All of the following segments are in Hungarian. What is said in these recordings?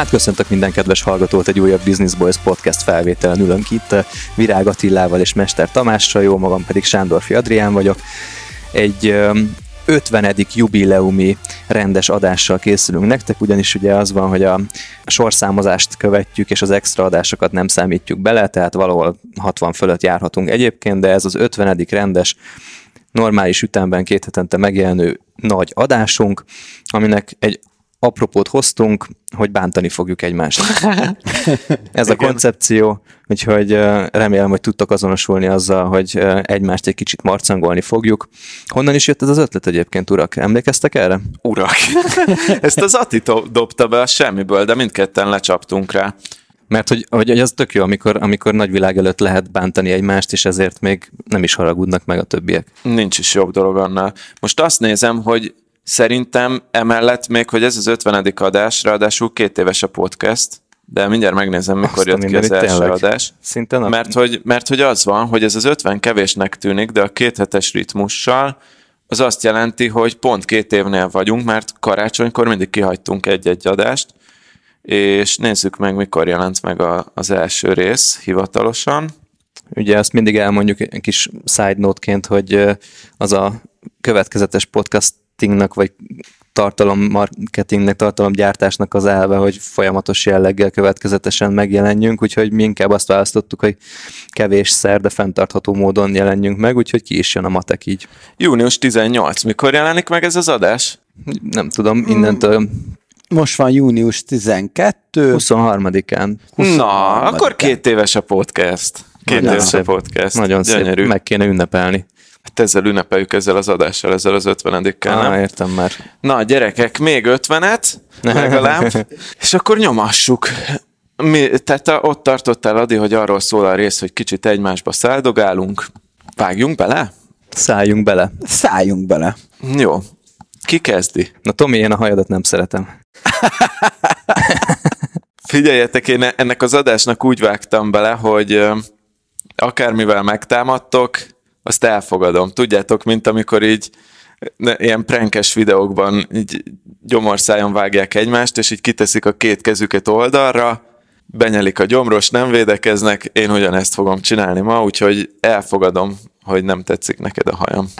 Hát köszöntök minden kedves hallgatót egy újabb Business Boys podcast felvételen ülünk itt Virág Attillával és Mester Tamással, jó magam pedig Sándorfi Adrián vagyok. Egy 50. jubileumi rendes adással készülünk nektek, ugyanis ugye az van, hogy a sorszámozást követjük, és az extra adásokat nem számítjuk bele, tehát valahol 60 fölött járhatunk egyébként, de ez az 50. rendes normális ütemben két hetente megjelenő nagy adásunk, aminek egy apropót hoztunk, hogy bántani fogjuk egymást. Ez a koncepció, úgyhogy remélem, hogy tudtok azonosulni azzal, hogy egymást egy kicsit marcangolni fogjuk. Honnan is jött ez az ötlet egyébként, urak? Emlékeztek erre? Urak! Ezt az Ati dobta be a semmiből, de mindketten lecsaptunk rá. Mert hogy, hogy az tök jó, amikor, amikor nagyvilág előtt lehet bántani egymást, és ezért még nem is haragudnak meg a többiek. Nincs is jobb dolog annál. Most azt nézem, hogy Szerintem emellett még, hogy ez az 50. adás, ráadásul két éves a podcast, de mindjárt megnézem, mikor Azt jött ki az első tényleg. adás. Szinte nap... mert, hogy, mert hogy az van, hogy ez az 50 kevésnek tűnik, de a két hetes ritmussal az azt jelenti, hogy pont két évnél vagyunk, mert karácsonykor mindig kihagytunk egy-egy adást, és nézzük meg, mikor jelent meg a, az első rész hivatalosan. Ugye ezt mindig elmondjuk egy kis side note-ként, hogy az a következetes podcast marketingnek, vagy tartalommarketingnek, tartalomgyártásnak az elve, hogy folyamatos jelleggel következetesen megjelenjünk, úgyhogy mi inkább azt választottuk, hogy kevésszer, de fenntartható módon jelenjünk meg, úgyhogy ki is jön a matek így. Június 18. Mikor jelenik meg ez az adás? Nem tudom, innentől most van június 12. 23-án. 23 Na, akkor két éves a podcast. Két Nagyon szép. a podcast. Nagyon Gyönyörű. szép. Meg kéne ünnepelni. Hát ezzel ünnepeljük ezzel az adással, ezzel az ötvenedikkel, ah, nem? értem már. Na, gyerekek, még ötvenet, legalább, és akkor nyomassuk. Mi, tehát ott tartottál, Adi, hogy arról szól a rész, hogy kicsit egymásba száldogálunk. Vágjunk bele? Szálljunk bele. Szálljunk bele. Jó. Ki kezdi? Na Tomi, én a hajadat nem szeretem. Figyeljetek, én ennek az adásnak úgy vágtam bele, hogy akármivel megtámadtok, azt elfogadom. Tudjátok, mint amikor így ilyen prankes videókban így gyomorszájon vágják egymást, és így kiteszik a két kezüket oldalra, benyelik a gyomros, nem védekeznek, én ugyanezt fogom csinálni ma, úgyhogy elfogadom, hogy nem tetszik neked a hajam.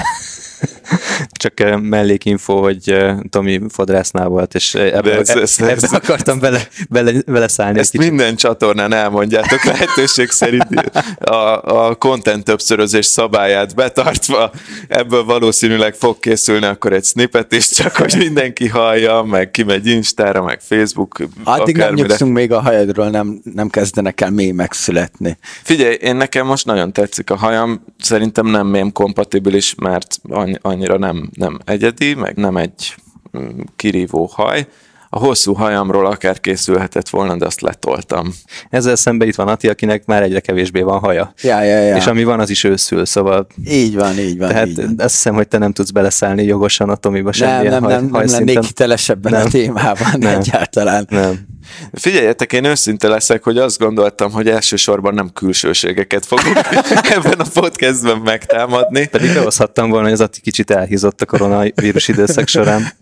Csak eh, mellékinfo, hogy eh, Tomi fodrásznál volt, és eh, ebbe, ez, ez, ebbe ez, akartam bele, bele, beleszállni. Ezt minden csatornán elmondjátok lehetőség szerint a, a content többszörözés szabályát betartva. Ebből valószínűleg fog készülni akkor egy snippet is, csak hogy mindenki hallja, meg kimegy Instára, meg Facebook. Addig nem nyugszunk még a hajadról, nem, nem kezdenek el mély megszületni. Figyelj, én nekem most nagyon tetszik a hajam, szerintem nem mém kompatibilis, mert annyira nem, nem egyedi, meg nem egy mm, kirívó haj. A hosszú hajamról akár készülhetett volna, de azt letoltam. Ezzel szemben itt van Ati, akinek már egyre kevésbé van haja. Ja, ja, ja. És ami van, az is őszül, szóval... Így van, így van. Tehát így van. azt hiszem, hogy te nem tudsz beleszállni jogosan a Tomiba semmilyen nem, nem, haj, nem, nem lennék hitelesebben nem. a témában nem. egyáltalán. Nem. Figyeljetek, én őszinte leszek, hogy azt gondoltam, hogy elsősorban nem külsőségeket fogunk ebben a podcastben megtámadni. Pedig behozhattam volna, hogy az Ati kicsit elhízott a koronavírus időszak során.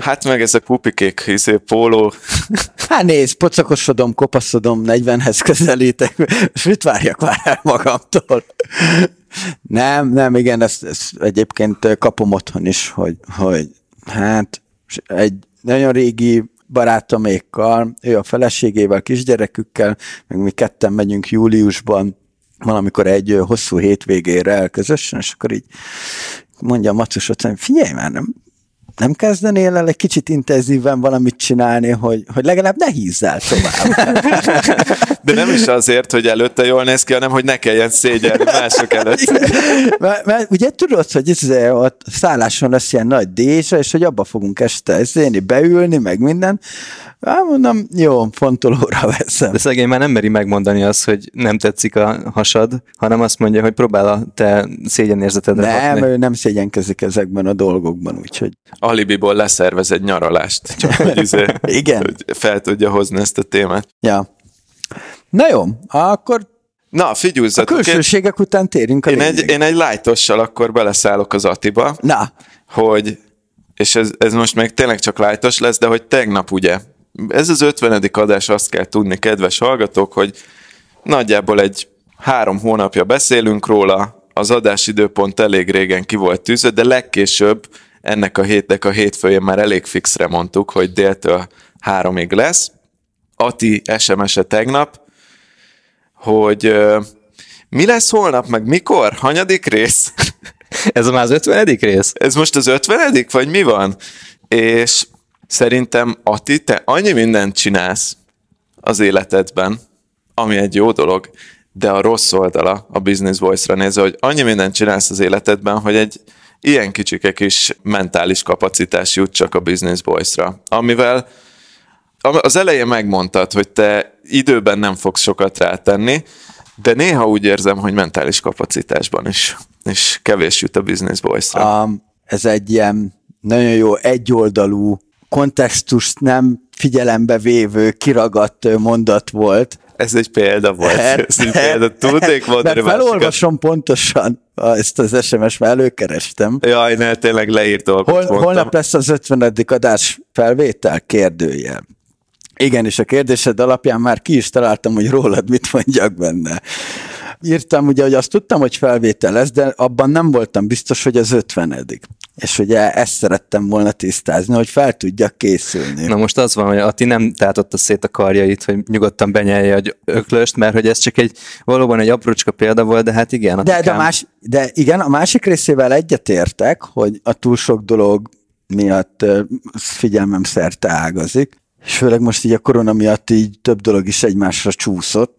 Hát meg ez a pupikék hiszé póló. Hát nézd, pocakosodom, kopaszodom, 40-hez közelítek, és mit várjak már el magamtól? Nem, nem, igen, ezt, ezt egyébként kapom otthon is, hogy, hogy hát egy nagyon régi barátomékkal, ő a feleségével, kisgyerekükkel, meg mi ketten megyünk júliusban valamikor egy hosszú hétvégére el közösen, és akkor így mondja a Macus hogy figyelj már, nem, nem kezdenél el egy kicsit intenzíven valamit csinálni, hogy, hogy legalább ne hízzál tovább. De nem is azért, hogy előtte jól néz ki, hanem hogy ne kelljen szégyelni mások előtt. mert, mert, ugye tudod, hogy ez, ott szálláson lesz ilyen nagy dézse, és hogy abba fogunk este ezéni, beülni, meg minden, Hát mondom, jó, fontolóra veszem. De szegény már nem meri megmondani azt, hogy nem tetszik a hasad, hanem azt mondja, hogy próbál a te szégyenérzetedre Nem, hatni. ő nem szégyenkezik ezekben a dolgokban, úgyhogy... A alibiból leszervez egy nyaralást. Csak hogy, izé, Igen. hogy fel tudja hozni ezt a témát. Ja. Na jó, akkor Na, figyeljetek. A külsőségek én, után térünk a én egy, én egy lájtossal akkor beleszállok az Atiba. Na. Hogy, és ez, ez most még tényleg csak lájtos lesz, de hogy tegnap ugye, ez az 50. adás, azt kell tudni, kedves hallgatók, hogy nagyjából egy három hónapja beszélünk róla, az adásidőpont elég régen ki volt tűzve, de legkésőbb ennek a hétnek a hétfőjén már elég fixre mondtuk, hogy déltől háromig lesz. Ati SMS-e tegnap, hogy mi lesz holnap, meg mikor? Hanyadik rész? Ez már az ötvenedik rész? Ez most az ötvenedik, vagy mi van? És szerintem, Ati, te annyi mindent csinálsz az életedben, ami egy jó dolog, de a rossz oldala a Business Voice-ra nézve, hogy annyi mindent csinálsz az életedben, hogy egy ilyen kicsike kis mentális kapacitás jut csak a Business Voice-ra, amivel az elején megmondtad, hogy te időben nem fogsz sokat rátenni, de néha úgy érzem, hogy mentális kapacitásban is, és kevés jut a Business Voice-ra. Um, ez egy ilyen nagyon jó egyoldalú kontextust nem figyelembe vévő, kiragadt mondat volt. Ez egy példa volt. Her, ez egy példa. Tudnék mondani Mert felolvasom pontosan ezt az SMS-t, mert előkerestem. Jaj, ne, tényleg leírt dolgot Hol, Holnap lesz az 50. adás felvétel? Kérdőjel. Igen, és a kérdésed alapján már ki is találtam, hogy rólad mit mondjak benne. Írtam ugye, hogy azt tudtam, hogy felvétel lesz, de abban nem voltam biztos, hogy az ötvenedik. És ugye ezt szerettem volna tisztázni, hogy fel tudjak készülni. Na most az van, hogy Ati nem tátotta szét a karjait, hogy nyugodtan benyelje a öklöst, mert hogy ez csak egy valóban egy aprócska példa volt, de hát igen. De, de, más, de igen, a másik részével egyetértek, hogy a túl sok dolog miatt figyelmem szerte ágazik, és főleg most így a korona miatt így több dolog is egymásra csúszott,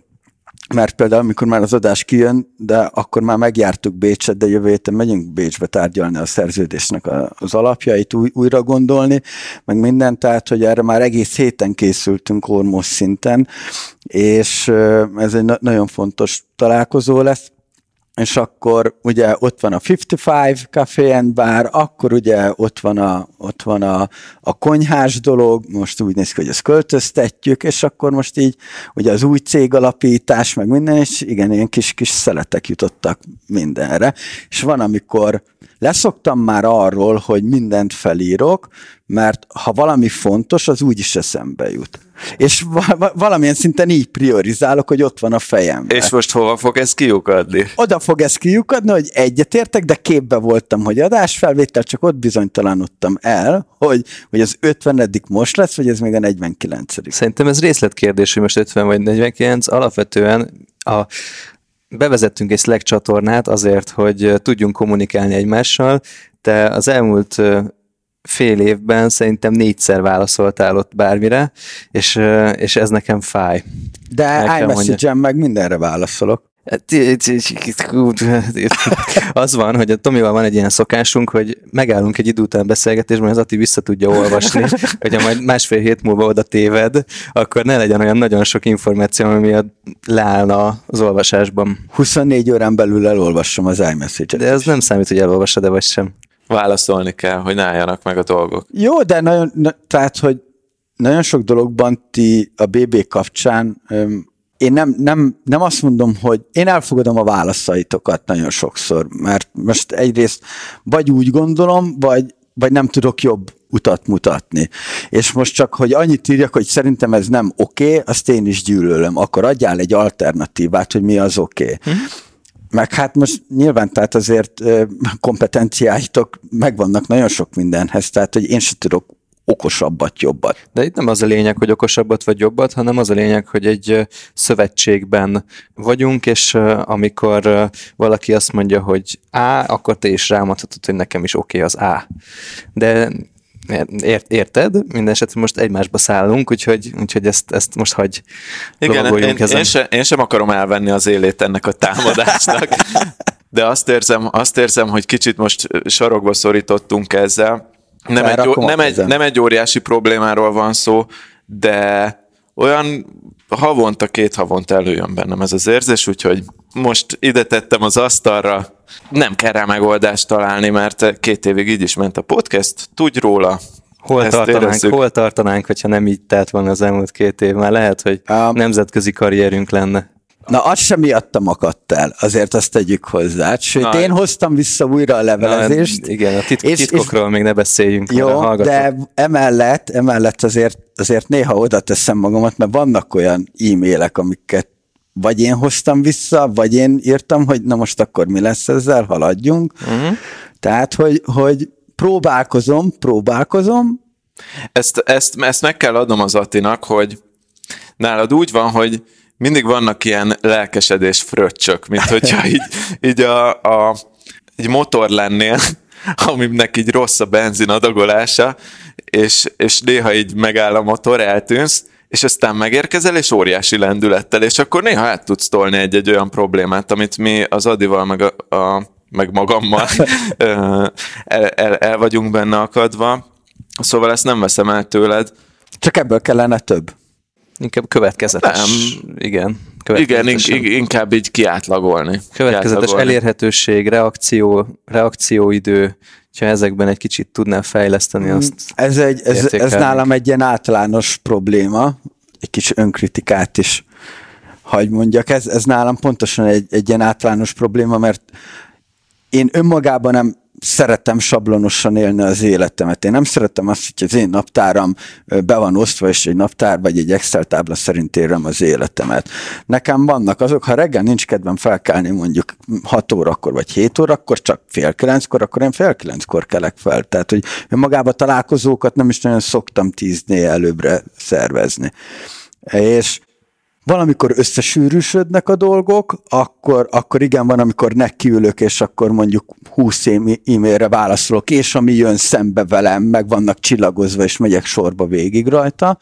mert például, amikor már az adás kijön, de akkor már megjártuk Bécset, de jövő héten megyünk Bécsbe tárgyalni a szerződésnek az alapjait, új, újra gondolni, meg mindent, tehát, hogy erre már egész héten készültünk ormos szinten, és ez egy nagyon fontos találkozó lesz és akkor ugye ott van a 55 Café and Bar, akkor ugye ott van a, ott van a, a konyhás dolog, most úgy néz ki, hogy ezt költöztetjük, és akkor most így ugye az új cég alapítás, meg minden, és igen, ilyen kis-kis szeletek jutottak mindenre, és van, amikor leszoktam már arról, hogy mindent felírok, mert ha valami fontos, az úgyis eszembe jut. És valamilyen szinten így priorizálok, hogy ott van a fejemben. És most hova fog ez kiukadni? Oda fog ez kiukadni, hogy egyetértek, de képbe voltam, hogy adásfelvétel, csak ott bizonytalanodtam el, hogy, hogy az 50 most lesz, vagy ez még a 49 Szerintem ez részletkérdés, hogy most 50 vagy 49. Alapvetően a, bevezettünk egy Slack csatornát azért, hogy tudjunk kommunikálni egymással, te az elmúlt fél évben szerintem négyszer válaszoltál ott bármire, és, és ez nekem fáj. De iMessage-en meg mindenre válaszolok. Az van, hogy a Tomival van egy ilyen szokásunk, hogy megállunk egy idő után beszélgetésben, az Ati vissza tudja olvasni, hogyha majd másfél hét múlva oda téved, akkor ne legyen olyan nagyon sok információ, ami miatt leállna az olvasásban. 24 órán belül elolvasom az iMessage-et. De ez nem számít, hogy elolvassad de vagy sem válaszolni kell, hogy ne álljanak meg a dolgok. Jó, de nagyon, na, tehát, hogy nagyon sok dologban ti a BB kapcsán öm, én nem, nem, nem azt mondom, hogy én elfogadom a válaszaitokat nagyon sokszor, mert most egyrészt vagy úgy gondolom, vagy, vagy nem tudok jobb utat mutatni. És most csak, hogy annyit írjak, hogy szerintem ez nem oké, okay, azt én is gyűlölöm. Akkor adjál egy alternatívát, hogy mi az oké. Okay. Hm? Meg hát most nyilván tehát azért kompetenciáitok megvannak nagyon sok mindenhez, tehát hogy én sem tudok okosabbat, jobbat. De itt nem az a lényeg, hogy okosabbat vagy jobbat, hanem az a lényeg, hogy egy szövetségben vagyunk, és amikor valaki azt mondja, hogy A, akkor te is rámadhatod, hogy nekem is oké okay az A. De Ért, érted? Mindenesetre most egymásba szállunk, úgyhogy, úgyhogy ezt, ezt most hagy Igen, én, ezen. Én, se, én sem akarom elvenni az élét ennek a támadásnak, de azt érzem, azt érzem, hogy kicsit most sarokba szorítottunk ezzel. Nem egy, nem, egy, nem egy óriási problémáról van szó, de olyan havonta, két havonta előjön bennem ez az érzés, úgyhogy most ide tettem az asztalra Nem kell rá megoldást találni, mert két évig így is ment a podcast, tudj róla, Hol tartanánk, hol tartanánk, hogyha nem így telt volna az elmúlt két év? Már lehet, hogy um, nemzetközi karrierünk lenne. Na, az sem miattam akadt el, azért azt tegyük hozzá. Sőt, Na, én hoztam vissza újra a levelezést. Na, igen, a titk- és, titkokról és, még ne beszéljünk. Jó, de emellett, emellett azért, azért néha oda teszem magamat, mert vannak olyan e-mailek, amiket vagy én hoztam vissza, vagy én írtam, hogy na most akkor mi lesz ezzel, haladjunk. Uh-huh. Tehát, hogy, hogy próbálkozom, próbálkozom. Ezt, ezt, ezt meg kell adnom az Attinak, hogy nálad úgy van, hogy mindig vannak ilyen lelkesedés fröccsök, mint hogyha így, így a, a, egy motor lennél, aminek így rossz a benzin adagolása, és, és néha így megáll a motor, eltűnsz, és aztán megérkezel, és óriási lendülettel, és akkor néha át tudsz tolni egy-egy olyan problémát, amit mi az Adival, meg, a, a, meg magammal el, el, el vagyunk benne akadva. Szóval ezt nem veszem el tőled. Csak ebből kellene több. Inkább következetes. Nem. Igen. Igen, inkább így kiátlagolni. Következetes kiátlagolni. elérhetőség, reakció, reakcióidő, ha ezekben egy kicsit tudnál fejleszteni, mm, azt Ez, egy, ez, ez nálam egy ilyen általános probléma, egy kis önkritikát is hagy mondjak. Ez, ez nálam pontosan egy, egy ilyen általános probléma, mert én önmagában nem szeretem sablonosan élni az életemet. Én nem szeretem azt, hogy az én naptáram be van osztva, és egy naptár vagy egy Excel tábla szerint érem az életemet. Nekem vannak azok, ha reggel nincs kedvem felkelni mondjuk 6 órakor vagy 7 órakor, csak fél kilenckor, akkor én fél kilenckor kelek fel. Tehát, hogy magába találkozókat nem is nagyon szoktam tíznél előbbre szervezni. És valamikor összesűrűsödnek a dolgok, akkor, akkor igen, van, amikor nekiülök, és akkor mondjuk 20 e-mailre válaszolok, és ami jön szembe velem, meg vannak csillagozva, és megyek sorba végig rajta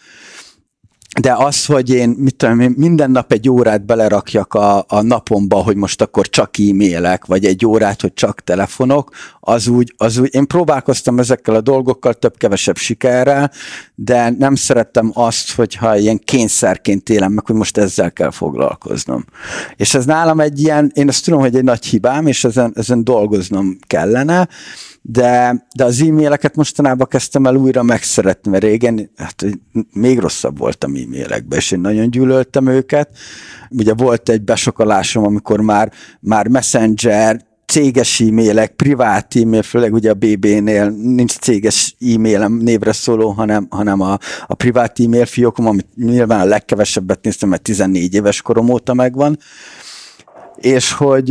de az, hogy én, mit tudom, én minden nap egy órát belerakjak a, a napomba, hogy most akkor csak e-mailek, vagy egy órát, hogy csak telefonok, az úgy, az úgy, én próbálkoztam ezekkel a dolgokkal több-kevesebb sikerrel, de nem szerettem azt, hogyha ilyen kényszerként élem meg, hogy most ezzel kell foglalkoznom. És ez nálam egy ilyen, én ezt tudom, hogy egy nagy hibám, és ezen, ezen dolgoznom kellene, de, de az e-maileket mostanában kezdtem el újra megszeretni, mert régen hát, még rosszabb voltam e-mailekben, és én nagyon gyűlöltem őket. Ugye volt egy besokalásom, amikor már, már Messenger, céges e-mailek, privát e-mail, főleg ugye a BB-nél nincs céges e-mailem névre szóló, hanem, hanem a, a privát e-mail fiókom, amit nyilván a legkevesebbet néztem, mert 14 éves korom óta megvan, és hogy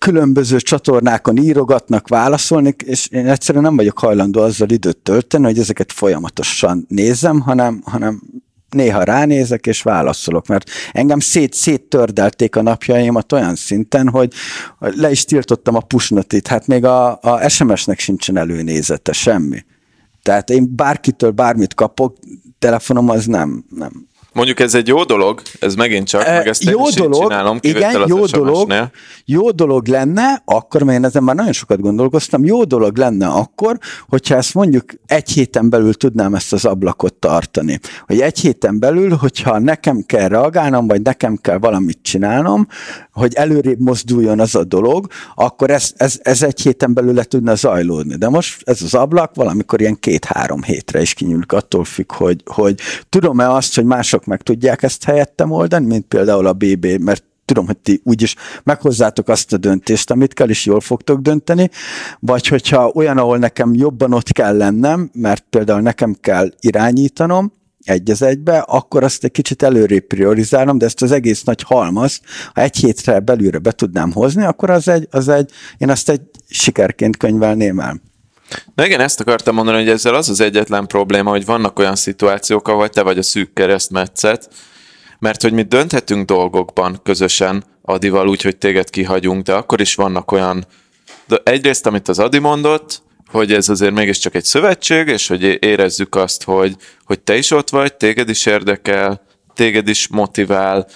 különböző csatornákon írogatnak, válaszolni, és én egyszerűen nem vagyok hajlandó azzal időt tölteni, hogy ezeket folyamatosan nézem, hanem, hanem néha ránézek és válaszolok, mert engem szét, széttördelték a napjaimat olyan szinten, hogy le is tiltottam a pusnotit, hát még a, a SMS-nek sincsen előnézete, semmi. Tehát én bárkitől bármit kapok, telefonom az nem, nem, Mondjuk ez egy jó dolog, ez megint csak, e, meg ezt jó én dolog, csinálom, igen, jó dolog, jó dolog lenne, akkor, mert én ezen már nagyon sokat gondolkoztam, jó dolog lenne akkor, hogyha ezt mondjuk egy héten belül tudnám ezt az ablakot tartani. Hogy egy héten belül, hogyha nekem kell reagálnom, vagy nekem kell valamit csinálnom, hogy előrébb mozduljon az a dolog, akkor ez, ez, ez egy héten belül le tudna zajlódni. De most ez az ablak valamikor ilyen két-három hétre is kinyúlik, attól függ, hogy, hogy tudom-e azt, hogy mások meg tudják ezt helyettem oldani, mint például a BB, mert tudom, hogy ti úgyis meghozzátok azt a döntést, amit kell, és jól fogtok dönteni, vagy hogyha olyan, ahol nekem jobban ott kell lennem, mert például nekem kell irányítanom, egy az egybe, akkor azt egy kicsit előrébb priorizálnom, de ezt az egész nagy halmaz, ha egy hétre belülre be tudnám hozni, akkor az egy, az egy én azt egy sikerként könyvelném el. Na igen, ezt akartam mondani, hogy ezzel az az egyetlen probléma, hogy vannak olyan szituációk, ahol te vagy a szűk keresztmetszet, mert hogy mi dönthetünk dolgokban közösen Adival úgy, hogy téged kihagyunk, de akkor is vannak olyan, de egyrészt, amit az Adi mondott, hogy ez azért mégiscsak egy szövetség, és hogy érezzük azt, hogy, hogy te is ott vagy, téged is érdekel, téged is motivál,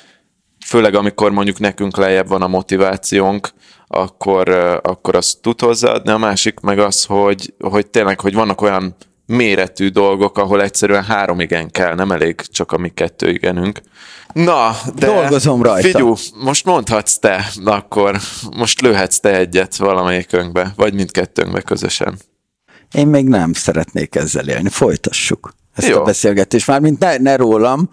főleg amikor mondjuk nekünk lejjebb van a motivációnk, akkor, akkor azt tud hozzáadni. A másik meg az, hogy, hogy tényleg, hogy vannak olyan méretű dolgok, ahol egyszerűen három igen kell, nem elég csak a mi kettő igenünk. Na, de Dolgozom rajta. Figyú, most mondhatsz te, akkor most lőhetsz te egyet valamelyikünkbe, vagy mindkettőnkbe közösen. Én még nem szeretnék ezzel élni. Folytassuk ezt Jó. a beszélgetést. Mármint ne, ne rólam.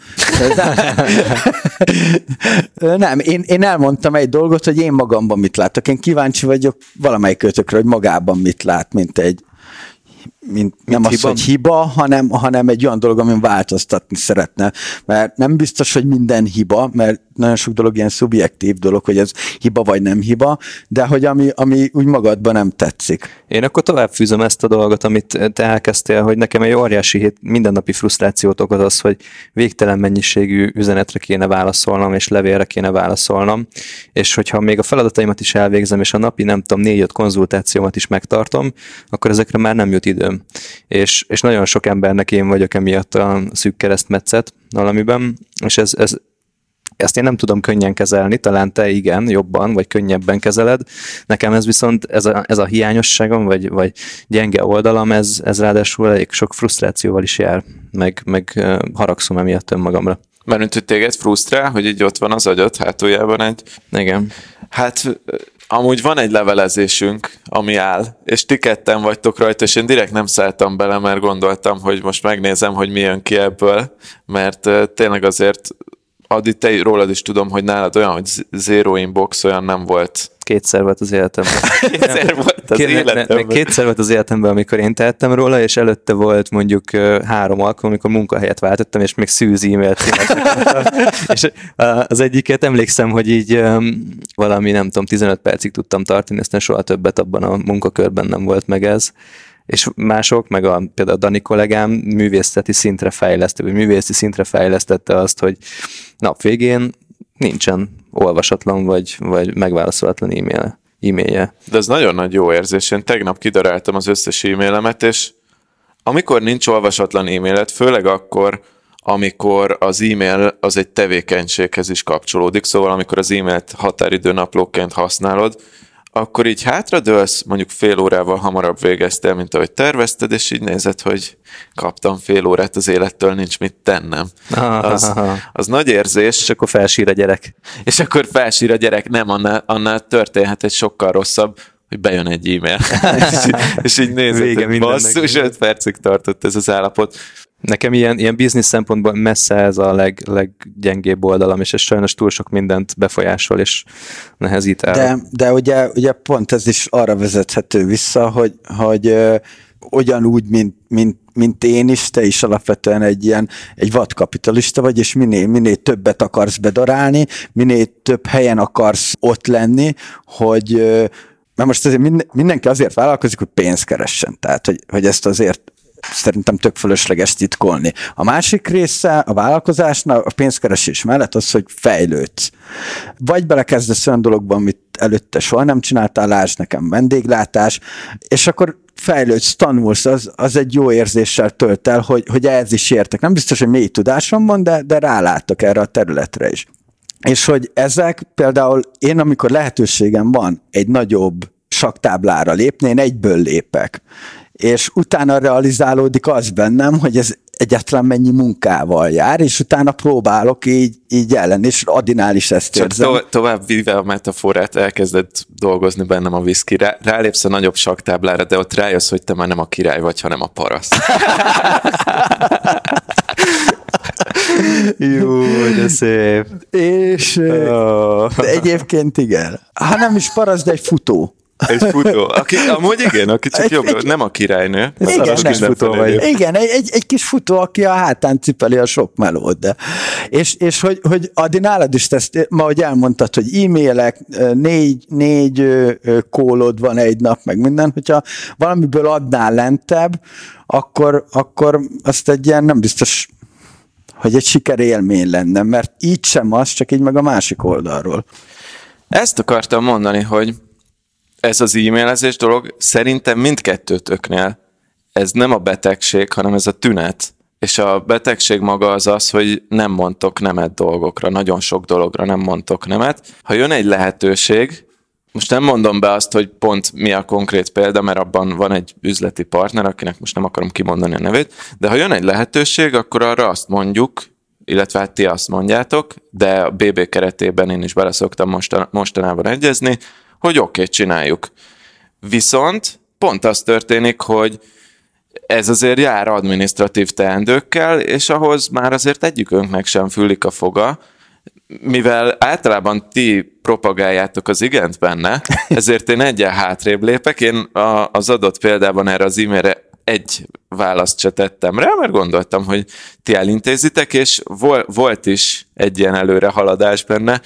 nem, én, én elmondtam egy dolgot, hogy én magamban mit látok. Én kíváncsi vagyok valamelyik ötökre, hogy magában mit lát, mint egy mint, nem mint az, hiba? hogy hiba, hanem, hanem egy olyan dolog, amin változtatni szeretne. Mert nem biztos, hogy minden hiba, mert nagyon sok dolog ilyen szubjektív dolog, hogy ez hiba vagy nem hiba, de hogy ami, ami úgy magadban nem tetszik. Én akkor tovább fűzöm ezt a dolgot, amit te elkezdtél, hogy nekem egy óriási hét, mindennapi frusztrációt okoz az, hogy végtelen mennyiségű üzenetre kéne válaszolnom, és levélre kéne válaszolnom, és hogyha még a feladataimat is elvégzem, és a napi nem tudom, négy-öt konzultációmat is megtartom, akkor ezekre már nem jut időm. És, és nagyon sok embernek én vagyok emiatt a szűk keresztmetszet valamiben, és ez, ez ezt én nem tudom könnyen kezelni, talán te igen, jobban, vagy könnyebben kezeled. Nekem ez viszont, ez a, ez a hiányosságom, vagy, vagy gyenge oldalam, ez, ez ráadásul elég sok frusztrációval is jár, meg, meg haragszom emiatt önmagamra. Mert hogy téged frusztrál, hogy így ott van az agyat hátuljában egy... Igen. Hát amúgy van egy levelezésünk, ami áll, és ti ketten vagytok rajta, és én direkt nem szálltam bele, mert gondoltam, hogy most megnézem, hogy mi jön ki ebből, mert tényleg azért Adi, te rólad is tudom, hogy nálad olyan, hogy zero inbox olyan nem volt. Kétszer volt az életemben. kétszer volt az életemben. Kétszer volt az életemben, amikor én tehettem róla, és előtte volt mondjuk három alkalom, amikor munkahelyet váltottam, és még szűz e-mail És az egyiket emlékszem, hogy így valami, nem tudom, 15 percig tudtam tartani, aztán soha többet abban a munkakörben nem volt meg ez és mások, meg a, például a Dani kollégám művészeti szintre fejlesztette, vagy művészi szintre fejlesztette azt, hogy nap végén nincsen olvasatlan vagy, vagy megválaszolatlan e-mail, e-mailje. De ez nagyon nagy jó érzés. Én tegnap kidaráltam az összes e-mailemet, és amikor nincs olvasatlan e-mailet, főleg akkor, amikor az e-mail az egy tevékenységhez is kapcsolódik, szóval amikor az e-mailt határidő naplóként használod, akkor így hátradőlsz, mondjuk fél órával hamarabb végeztél, mint ahogy tervezted, és így nézed, hogy kaptam fél órát az élettől, nincs mit tennem. Az, az nagy érzés. És akkor felsír a gyerek. És akkor felsír a gyerek, nem, annál, annál történhet egy sokkal rosszabb, hogy bejön egy e-mail. és, és így nézed, Vége hogy basszus, 5 percig tartott ez az állapot. Nekem ilyen, ilyen biznisz szempontból messze ez a leg, leggyengébb oldalam, és ez sajnos túl sok mindent befolyásol, és nehezít el. De, de ugye, ugye pont ez is arra vezethető vissza, hogy, hogy ö, ugyanúgy, mint, mint, mint én is, te is alapvetően egy ilyen egy vadkapitalista vagy, és minél, minél többet akarsz bedarálni, minél több helyen akarsz ott lenni, hogy mert most azért mindenki azért vállalkozik, hogy pénzt keressen. Tehát, hogy, hogy ezt azért szerintem tök fölösleges titkolni. A másik része a vállalkozásnál a pénzkeresés mellett az, hogy fejlődsz. Vagy belekezdesz olyan dologban, amit előtte soha nem csináltál, lásd nekem vendéglátás, és akkor fejlődsz, tanulsz, az, az egy jó érzéssel tölt el, hogy, hogy ez is értek. Nem biztos, hogy mély tudásom van, de, de rálátok erre a területre is. És hogy ezek például én, amikor lehetőségem van egy nagyobb saktáblára lépni, én egyből lépek és utána realizálódik az bennem, hogy ez egyáltalán mennyi munkával jár, és utána próbálok így, így ellen, és Adinál is ezt Csak érzem. To- tovább vive a metaforát, elkezded dolgozni bennem a viszki, Rá, rálépsz a nagyobb saktáblára, de ott rájössz, hogy te már nem a király vagy, hanem a paraszt. Jó, de szép. És oh. de egyébként igen. Ha nem is paraszt, de egy futó. Egy futó. Aki, amúgy igen, aki csak egy, jobb, egy, nem a királynő. Igen, kis futó vagy. Igen, egy, egy, egy kis futó, aki a hátán cipeli a sok melót. De. És, és hogy, hogy Adi, nálad is ezt, ma, hogy elmondtad, hogy e-mailek, négy, négy kólod van egy nap, meg minden, hogyha valamiből adnál lentebb, akkor, akkor azt egy ilyen nem biztos hogy egy sikerélmény lenne, mert így sem az, csak így meg a másik oldalról. Ezt akartam mondani, hogy ez az e-mailezés dolog szerintem mindkettőtöknél ez nem a betegség, hanem ez a tünet. És a betegség maga az az, hogy nem mondtok nemet dolgokra, nagyon sok dologra nem mondtok nemet. Ha jön egy lehetőség, most nem mondom be azt, hogy pont mi a konkrét példa, mert abban van egy üzleti partner, akinek most nem akarom kimondani a nevét, de ha jön egy lehetőség, akkor arra azt mondjuk, illetve hát ti azt mondjátok, de a BB keretében én is bele szoktam mostan, mostanában egyezni, hogy oké, okay, csináljuk. Viszont pont az történik, hogy ez azért jár administratív teendőkkel, és ahhoz már azért egyikünknek sem fülik a foga, mivel általában ti propagáljátok az igent benne, ezért én egyen hátrébb lépek. Én a, az adott példában erre az e-mailre egy választ se tettem rá, mert gondoltam, hogy ti elintézitek, és vol, volt is egy ilyen előrehaladás benne,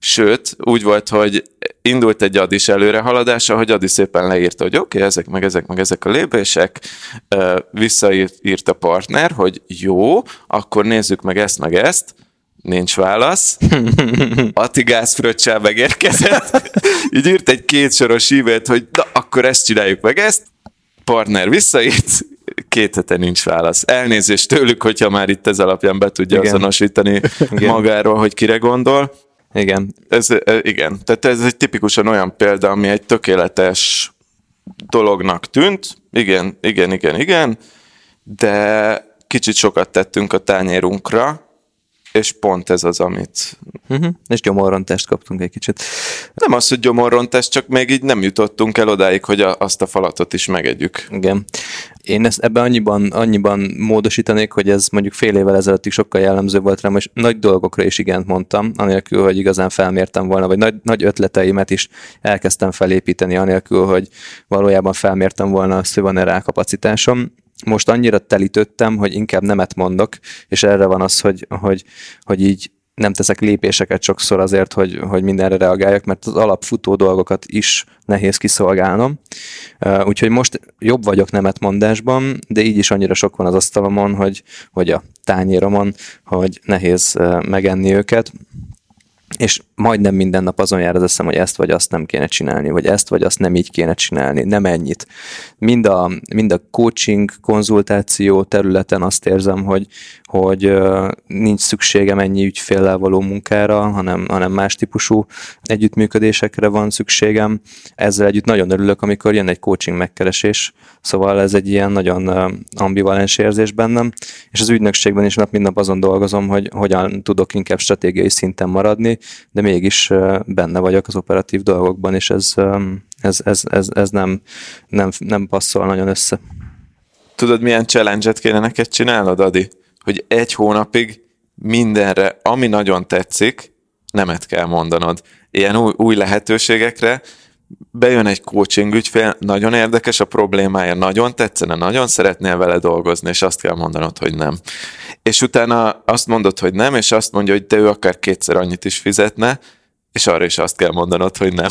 Sőt, úgy volt, hogy indult egy adis előrehaladása, hogy Adi szépen leírta, hogy oké, okay, ezek meg ezek meg ezek a lépések, visszaírt a partner, hogy jó, akkor nézzük meg ezt meg ezt, Nincs válasz. Ati gázfröccsel megérkezett. Így írt egy kétsoros e hogy na, akkor ezt csináljuk meg ezt. Partner visszaírt, két hete nincs válasz. Elnézést tőlük, hogyha már itt ez alapján be tudja igen. azonosítani igen. magáról, hogy kire gondol. Igen. Ez, igen. Tehát ez egy tipikusan olyan példa, ami egy tökéletes dolognak tűnt. Igen, igen, igen, igen. De kicsit sokat tettünk a tányérunkra, és pont ez az, amit... Uh-huh. És gyomorrontást kaptunk egy kicsit. Nem az, hogy gyomorrontást, csak még így nem jutottunk el odáig, hogy a, azt a falatot is megegyük. Igen. Én ezt ebben annyiban, annyiban módosítanék, hogy ez mondjuk fél évvel ezelőttig sokkal jellemző volt rám, és nagy dolgokra is igent mondtam, anélkül, hogy igazán felmértem volna, vagy nagy, nagy ötleteimet is elkezdtem felépíteni, anélkül, hogy valójában felmértem volna azt, hogy van-e rá kapacitásom most annyira telítöttem, hogy inkább nemet mondok, és erre van az, hogy, hogy, hogy így nem teszek lépéseket sokszor azért, hogy, hogy mindenre reagáljak, mert az alapfutó dolgokat is nehéz kiszolgálnom. Úgyhogy most jobb vagyok nemetmondásban, de így is annyira sok van az asztalomon, hogy, hogy a tányéromon, hogy nehéz megenni őket és majdnem minden nap azon jár az eszem, hogy ezt vagy azt nem kéne csinálni, vagy ezt vagy azt nem így kéne csinálni, nem ennyit. Mind a, mind a coaching, konzultáció területen azt érzem, hogy, hogy nincs szükségem ennyi ügyféllel való munkára, hanem, hanem más típusú együttműködésekre van szükségem. Ezzel együtt nagyon örülök, amikor jön egy coaching megkeresés, szóval ez egy ilyen nagyon ambivalens érzés bennem, és az ügynökségben is nap mint nap azon dolgozom, hogy hogyan tudok inkább stratégiai szinten maradni, de mégis benne vagyok az operatív dolgokban, és ez, ez, ez, ez, ez nem, nem, nem passzol nagyon össze. Tudod, milyen challenge-et kéne neked csinálnod, Adi? Hogy egy hónapig mindenre, ami nagyon tetszik, nemet kell mondanod. Ilyen új, új lehetőségekre, bejön egy coaching ügyfél, nagyon érdekes a problémája, nagyon tetszene, nagyon szeretnél vele dolgozni, és azt kell mondanod, hogy nem. És utána azt mondod, hogy nem, és azt mondja, hogy de ő akár kétszer annyit is fizetne, és arra is azt kell mondanod, hogy nem.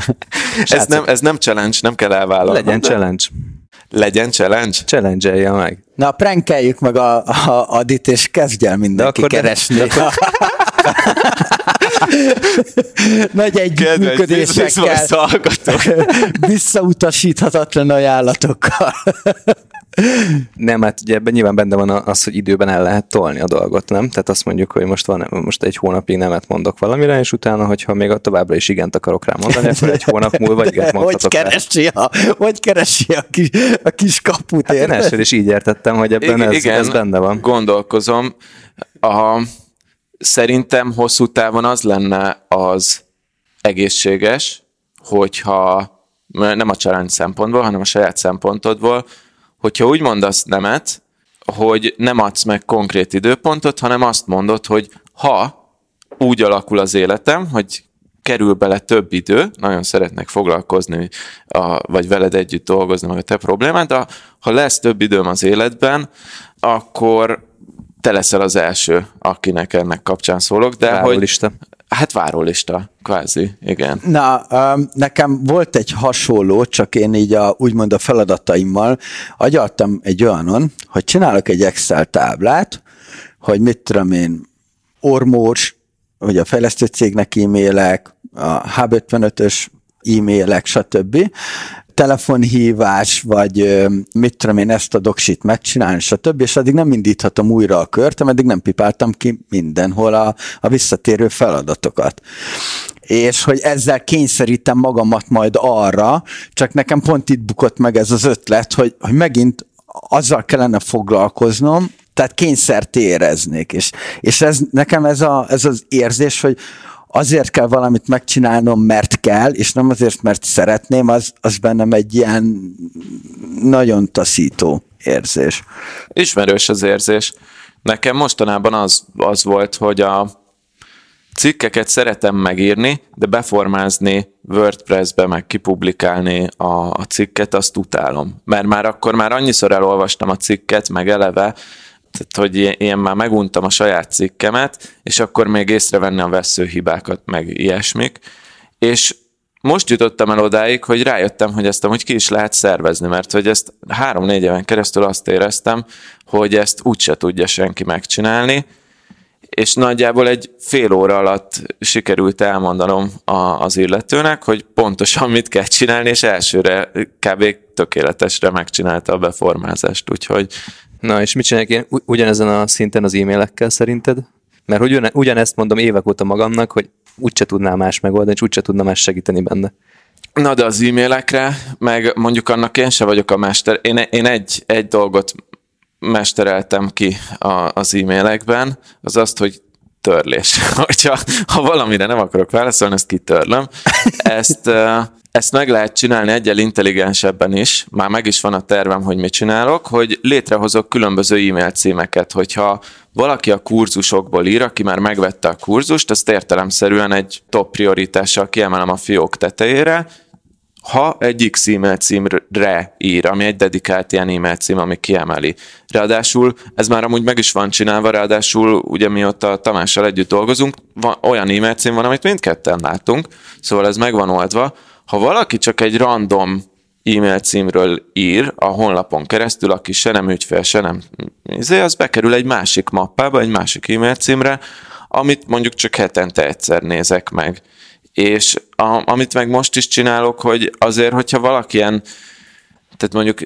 ez, nem ez nem challenge, nem kell elvállalni. Legyen challenge. Legyen challenge? challenge meg. Na, prankeljük meg a, a Adit, és kezdj el mindenki keresni. De, de akkor... Nagy együttműködésekkel. Visszautasíthatatlan ajánlatokkal. Nem, hát ugye ebben nyilván benne van az, hogy időben el lehet tolni a dolgot, nem? Tehát azt mondjuk, hogy most van, most egy hónapig nemet mondok valamire, és utána, hogyha még a továbbra is igent akarok rá mondani, akkor egy hónap múlva igent mondhatok hogy keresi, a, hogy keresi a kis, a kis kaput, hát én első is így értettem, hogy ebben igen, ez, igen, ez benne van. gondolkozom. A, szerintem hosszú távon az lenne az egészséges, hogyha nem a család szempontból, hanem a saját szempontodból, hogyha úgy mondasz nemet, hogy nem adsz meg konkrét időpontot, hanem azt mondod, hogy ha úgy alakul az életem, hogy kerül bele több idő, nagyon szeretnek foglalkozni, a, vagy veled együtt dolgozni, meg a te problémád, de ha lesz több időm az életben, akkor te leszel az első, akinek ennek kapcsán szólok. De Várólista. hogy, Hát várólista, kvázi, igen. Na, um, nekem volt egy hasonló, csak én így a, úgymond a feladataimmal agyaltam egy olyanon, hogy csinálok egy Excel táblát, hogy mit tudom én, Ormós, hogy a fejlesztő cégnek e-mailek, a H55-ös e-mailek, stb telefonhívás, vagy mit tudom én ezt a doksit megcsinálni, stb. És addig nem indíthatom újra a kört, ameddig nem pipáltam ki mindenhol a, a visszatérő feladatokat. és hogy ezzel kényszerítem magamat majd arra, csak nekem pont itt bukott meg ez az ötlet, hogy, hogy megint azzal kellene foglalkoznom, tehát kényszert éreznék, és, és ez, nekem ez, a, ez az érzés, hogy azért kell valamit megcsinálnom, mert kell, és nem azért, mert szeretném, az, az bennem egy ilyen nagyon taszító érzés. Ismerős az érzés. Nekem mostanában az, az volt, hogy a cikkeket szeretem megírni, de beformázni WordPress-be, meg kipublikálni a, a cikket, azt utálom. Mert már akkor már annyiszor elolvastam a cikket, meg eleve, tehát, hogy én már meguntam a saját cikkemet, és akkor még észrevenni a veszőhibákat, meg ilyesmik. És most jutottam el odáig, hogy rájöttem, hogy ezt amúgy ki is lehet szervezni, mert hogy ezt három-négy éven keresztül azt éreztem, hogy ezt úgyse tudja senki megcsinálni, és nagyjából egy fél óra alatt sikerült elmondanom a, az illetőnek, hogy pontosan mit kell csinálni, és elsőre kb. tökéletesre megcsinálta a beformázást, úgyhogy... Na, és mit csinálják én ugyanezen a szinten az e-mailekkel szerinted? Mert hogy ugyan, ugyanezt mondom évek óta magamnak, hogy úgyse tudná más megoldani, és úgyse tudna más segíteni benne. Na de az e-mailekre, meg mondjuk annak én se vagyok a mester. Én, én egy, egy dolgot mestereltem ki a, az e-mailekben, az azt, hogy törlés. Hogyha ha valamire nem akarok válaszolni, ezt kitörlöm. Ezt, ezt meg lehet csinálni egyel intelligensebben is, már meg is van a tervem, hogy mit csinálok, hogy létrehozok különböző e-mail címeket, hogyha valaki a kurzusokból ír, aki már megvette a kurzust, azt értelemszerűen egy top prioritással kiemelem a fiók tetejére, ha egy X e-mail címre ír, ami egy dedikált ilyen e-mail cím, ami kiemeli. Ráadásul ez már amúgy meg is van csinálva, ráadásul ugye mióta Tamással együtt dolgozunk, van, olyan e-mail cím van, amit mindketten látunk, szóval ez meg van oldva. Ha valaki csak egy random e-mail címről ír a honlapon keresztül, aki se nem ügyfél, se nem izé, az bekerül egy másik mappába, egy másik e-mail címre, amit mondjuk csak hetente egyszer nézek meg. És a, amit meg most is csinálok, hogy azért, hogyha valaki ilyen, tehát mondjuk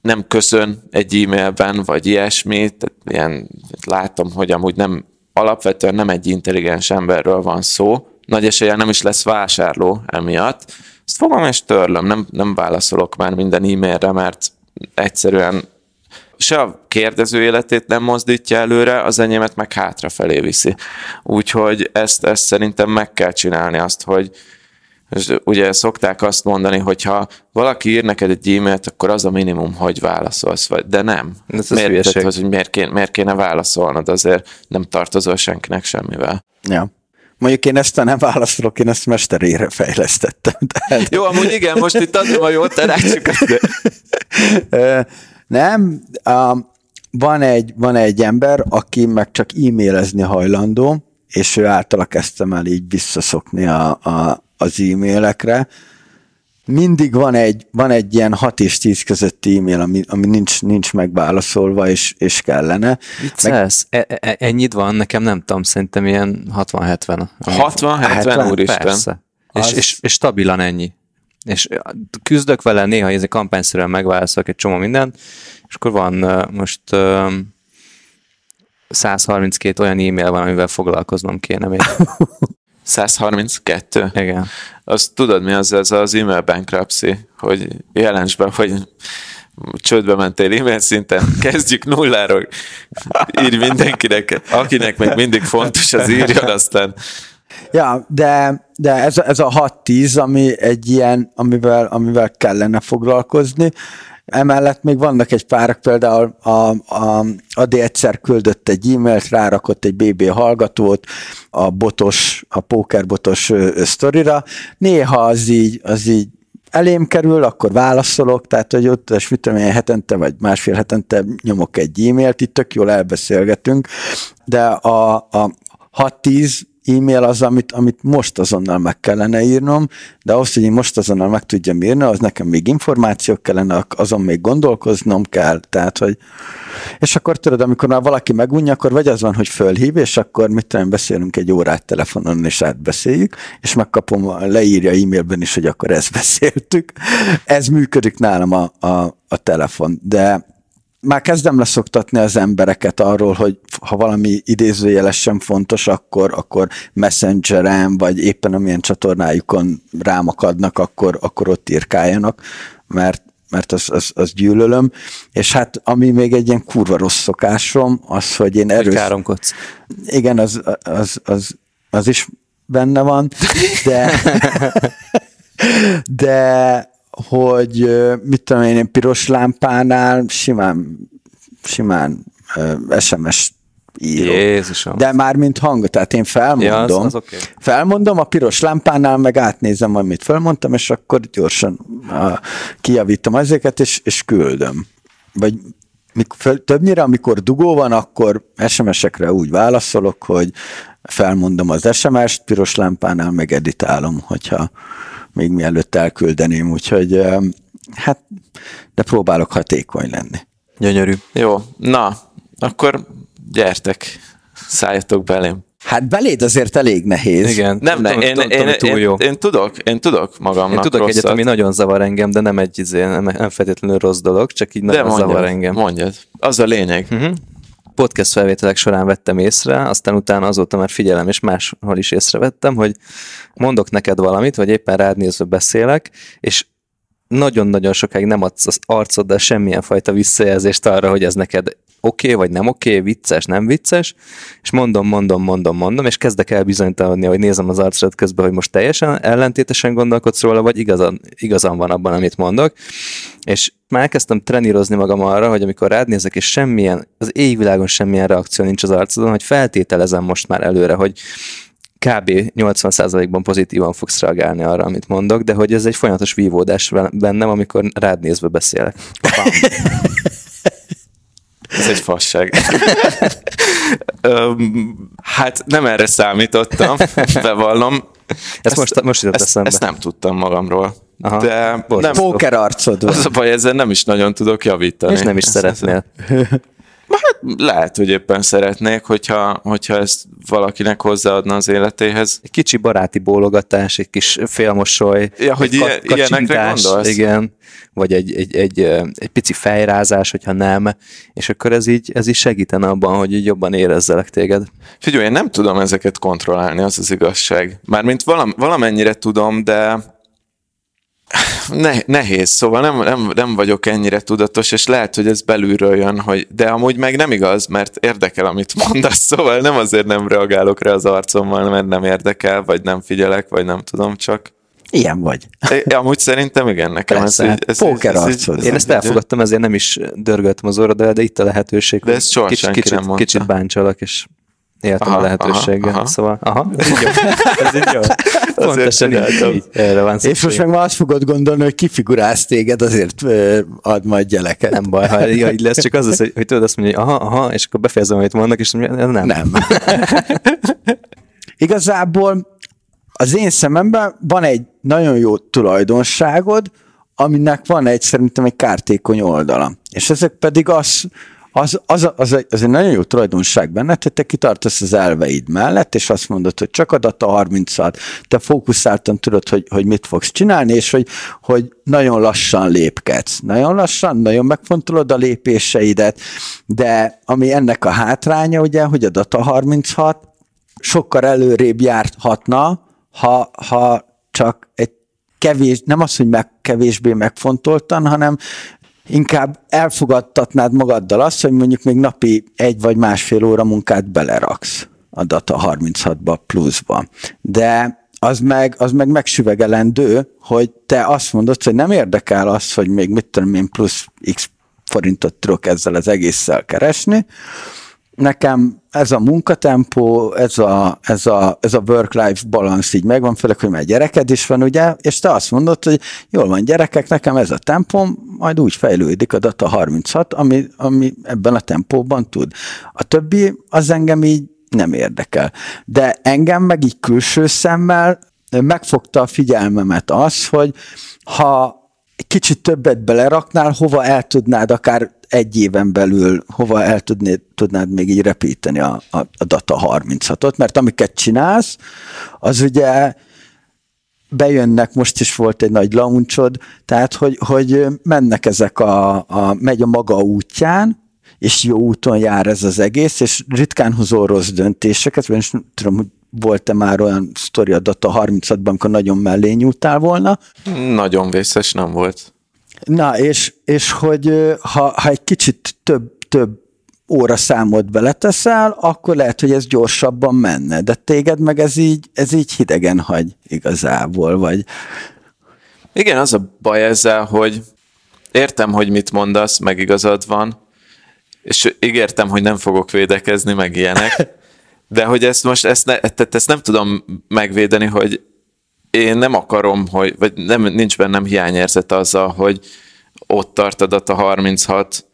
nem köszön egy e-mailben, vagy ilyesmi, tehát ilyen, látom, hogy amúgy nem, alapvetően nem egy intelligens emberről van szó, nagy eséllyel nem is lesz vásárló emiatt, ezt fogom és törlöm, nem, nem válaszolok már minden e-mailre, mert egyszerűen se a kérdező életét nem mozdítja előre, az enyémet meg hátrafelé viszi. Úgyhogy ezt, ezt szerintem meg kell csinálni azt, hogy és ugye szokták azt mondani, hogy ha valaki ír neked egy e-mailt, akkor az a minimum, hogy válaszolsz, vagy, de nem. Ez miért, tehát, hogy miért, kéne, miért kéne válaszolnod, azért nem tartozol senkinek semmivel. Ja. Mondjuk én ezt nem válaszolok, én ezt mesterére fejlesztettem. Tehát... Jó, amúgy igen, most itt adom a jó tanácsokat. De... Nem, um, van egy, van egy ember, aki meg csak e-mailezni hajlandó, és ő általa kezdtem el így visszaszokni a, a, az e-mailekre. Mindig van egy, van egy ilyen 6 és 10 közötti e-mail, ami, ami nincs, nincs megválaszolva, és, és kellene. Viccelsz? Meg... E, e, ennyit van? Nekem nem tudom, szerintem ilyen 60-70. 60-70, úristen. Persze. Az... És, és, és stabilan ennyi és küzdök vele, néha ez egy kampányszerűen megválaszolok egy csomó mindent, és akkor van most 132 olyan e-mail van, amivel foglalkoznom kéne még. 132? Igen. Azt tudod, mi az ez az e-mail bankruptcy, hogy jelens be, hogy csődbe mentél e-mail szinten, kezdjük nulláról, írj mindenkinek, akinek meg mindig fontos, az írjon, aztán Ja, de, de ez, ez a 6-10, ami egy ilyen, amivel, amivel kellene foglalkozni. Emellett még vannak egy pár, például a, a, Adi egyszer küldött egy e-mailt, rárakott egy BB hallgatót a botos, a pókerbotos sztorira. Néha az így, az így elém kerül, akkor válaszolok, tehát hogy ott, és mit tudom hetente vagy másfél hetente nyomok egy e-mailt, itt tök jól elbeszélgetünk, de a, a 6-10 e-mail az, amit, amit most azonnal meg kellene írnom, de ahhoz, hogy én most azonnal meg tudjam írni, az nekem még információk kellene, azon még gondolkoznom kell, tehát, hogy és akkor tudod, amikor már valaki megunja, akkor vagy az van, hogy fölhív, és akkor mit tudom, beszélünk egy órát telefonon, és átbeszéljük, és megkapom, leírja e-mailben is, hogy akkor ezt beszéltük. Ez működik nálam a, a, a telefon, de már kezdem leszoktatni az embereket arról, hogy ha valami idézőjelesen fontos, akkor, akkor messengeren, vagy éppen amilyen csatornájukon rámakadnak, akkor, akkor ott írkáljanak, mert mert az, az, az gyűlölöm, és hát ami még egy ilyen kurva rossz szokásom, az, hogy én erős... Káromkodsz. Igen, az, az, az, az is benne van, de de hogy mit tudom én, én piros lámpánál simán, simán SMS írok. Jézusom. De már mint hang, tehát én felmondom. Ja, az, az okay. Felmondom, a piros lámpánál meg átnézem, amit felmondtam, és akkor gyorsan uh, kijavítom ezeket, és, és küldöm. Vagy mikor, többnyire, amikor dugó van, akkor SMS-ekre úgy válaszolok, hogy felmondom az SMS-t, piros lámpánál meg editálom, hogyha még mielőtt elküldeném, úgyhogy hát, de próbálok hatékony lenni. Gyönyörű. Jó, na, akkor gyertek, szálljatok belém. Hát beléd azért elég nehéz. Igen. Nem, nem, én, én, én, túl jó. én, én, tudok, én tudok magamnak Én tudok rosszat. egyet, ami nagyon zavar engem, de nem egy izé, nem, nem feltétlenül rossz dolog, csak így nagyon de mondjad, zavar engem. mondjad. Az a lényeg. Uh-huh podcast felvételek során vettem észre, aztán utána azóta már figyelem, és máshol is észrevettem, hogy mondok neked valamit, vagy éppen rád nézve beszélek, és nagyon-nagyon sokáig nem adsz az arcoddal semmilyen fajta visszajelzést arra, hogy ez neked oké, okay, vagy nem oké, okay, vicces, nem vicces, és mondom, mondom, mondom, mondom, és kezdek el bizonytalanni, hogy nézem az arcodat közben, hogy most teljesen ellentétesen gondolkodsz róla, vagy igazan, igazan van abban, amit mondok, és már elkezdtem trenírozni magam arra, hogy amikor rád nézek, és semmilyen, az égvilágon semmilyen reakció nincs az arcodon, hogy feltételezem most már előre, hogy kb. 80%-ban pozitívan fogsz reagálni arra, amit mondok, de hogy ez egy folyamatos vívódás bennem, amikor rád nézve beszélek. Ez egy fasság. hát nem erre számítottam, bevallom. Ezt, ezt most, most jutott ezt, eszembe. Ezt nem tudtam magamról. Aha, de nem, póker arcod. Az a baj, ezzel nem is nagyon tudok javítani. És nem is ezt szeretnél. Hát lehet, hogy éppen szeretnék, hogyha, hogyha ezt valakinek hozzáadna az életéhez. Egy kicsi baráti bólogatás, egy kis félmosoly. Ja, hogy ilyen, ilyenekre gondolsz? Igen, vagy egy, egy, egy, egy, pici fejrázás, hogyha nem, és akkor ez így, ez így segítene abban, hogy így jobban érezzelek téged. Figyelj, én nem tudom ezeket kontrollálni, az az igazság. Mármint valam, valamennyire tudom, de ne, nehéz, szóval nem, nem, nem vagyok ennyire tudatos, és lehet, hogy ez belülről jön, hogy, de amúgy meg nem igaz, mert érdekel, amit mondasz, szóval nem azért nem reagálok rá az arcommal, mert nem érdekel, vagy nem figyelek, vagy nem tudom, csak Ilyen vagy. É, amúgy szerintem igen, nekem Persze, ez, így, ez, póker ez, ez, ez, Én ezt elfogadtam, ezért nem is dörgöltem az orra, de itt a lehetőség. De ezt soha kicsit, kicsit, nem kicsit báncsalak, és éltem aha, a lehetőséggel. Aha, aha. Szóval, aha, ez így jó. Ez így jó. Pontosan így, így, erre van szükség. És most meg már azt fogod gondolni, hogy kifigurálsz téged, azért ad majd gyeleket. Nem baj, ha így lesz, csak az lesz, hogy, hogy tudod azt mondani, hogy aha, aha, és akkor befejezem, amit mondnak, és mondja, nem. Nem. Igazából az én szememben van egy nagyon jó tulajdonságod, aminek van egy szerintem egy kártékony oldala. És ezek pedig az, az, az, az, egy, az egy nagyon jó tulajdonság benne, hogy te kitartasz az elveid mellett, és azt mondod, hogy csak a data 30 te fókuszáltan tudod, hogy, hogy mit fogsz csinálni, és hogy, hogy nagyon lassan lépkedsz. Nagyon lassan, nagyon megfontolod a lépéseidet, de ami ennek a hátránya, ugye, hogy a data 36 sokkal előrébb járhatna, ha, ha csak egy kevés, nem az, hogy meg, kevésbé megfontoltan, hanem inkább elfogadtatnád magaddal azt, hogy mondjuk még napi egy vagy másfél óra munkát beleraksz a Data 36-ba pluszba. De az meg, az meg megsüvegelendő, hogy te azt mondod, hogy nem érdekel az, hogy még mit tudom én plusz x forintot tudok ezzel az egésszel keresni, nekem ez a munkatempó, ez a, ez a, ez a work-life balance így megvan, főleg, hogy már gyereked is van, ugye, és te azt mondod, hogy jól van gyerekek, nekem ez a tempom, majd úgy fejlődik a data 36, ami, ami ebben a tempóban tud. A többi az engem így nem érdekel. De engem meg így külső szemmel megfogta a figyelmemet az, hogy ha kicsit többet beleraknál, hova el tudnád akár egy éven belül hova el tudnéd, tudnád még így repíteni a, a, a Data 36-ot, mert amiket csinálsz, az ugye bejönnek, most is volt egy nagy launchod, tehát hogy, hogy mennek ezek a, a, megy a maga útján, és jó úton jár ez az egész, és ritkán hozol rossz döntéseket, mert nem tudom, hogy volt-e már olyan sztori a Data 36-ban, amikor nagyon mellé nyúltál volna? Nagyon vészes nem volt. Na, és, és hogy ha, ha egy kicsit több, több óra számot beleteszel, akkor lehet, hogy ez gyorsabban menne, de téged meg ez így, ez így hidegen hagy igazából, vagy... Igen, az a baj ezzel, hogy értem, hogy mit mondasz, meg igazad van, és ígértem, hogy nem fogok védekezni, meg ilyenek, de hogy ezt most ezt, ne, tehát ezt nem tudom megvédeni, hogy én nem akarom, hogy, vagy nem, nincs bennem hiányérzet azzal, hogy ott tart a data 36,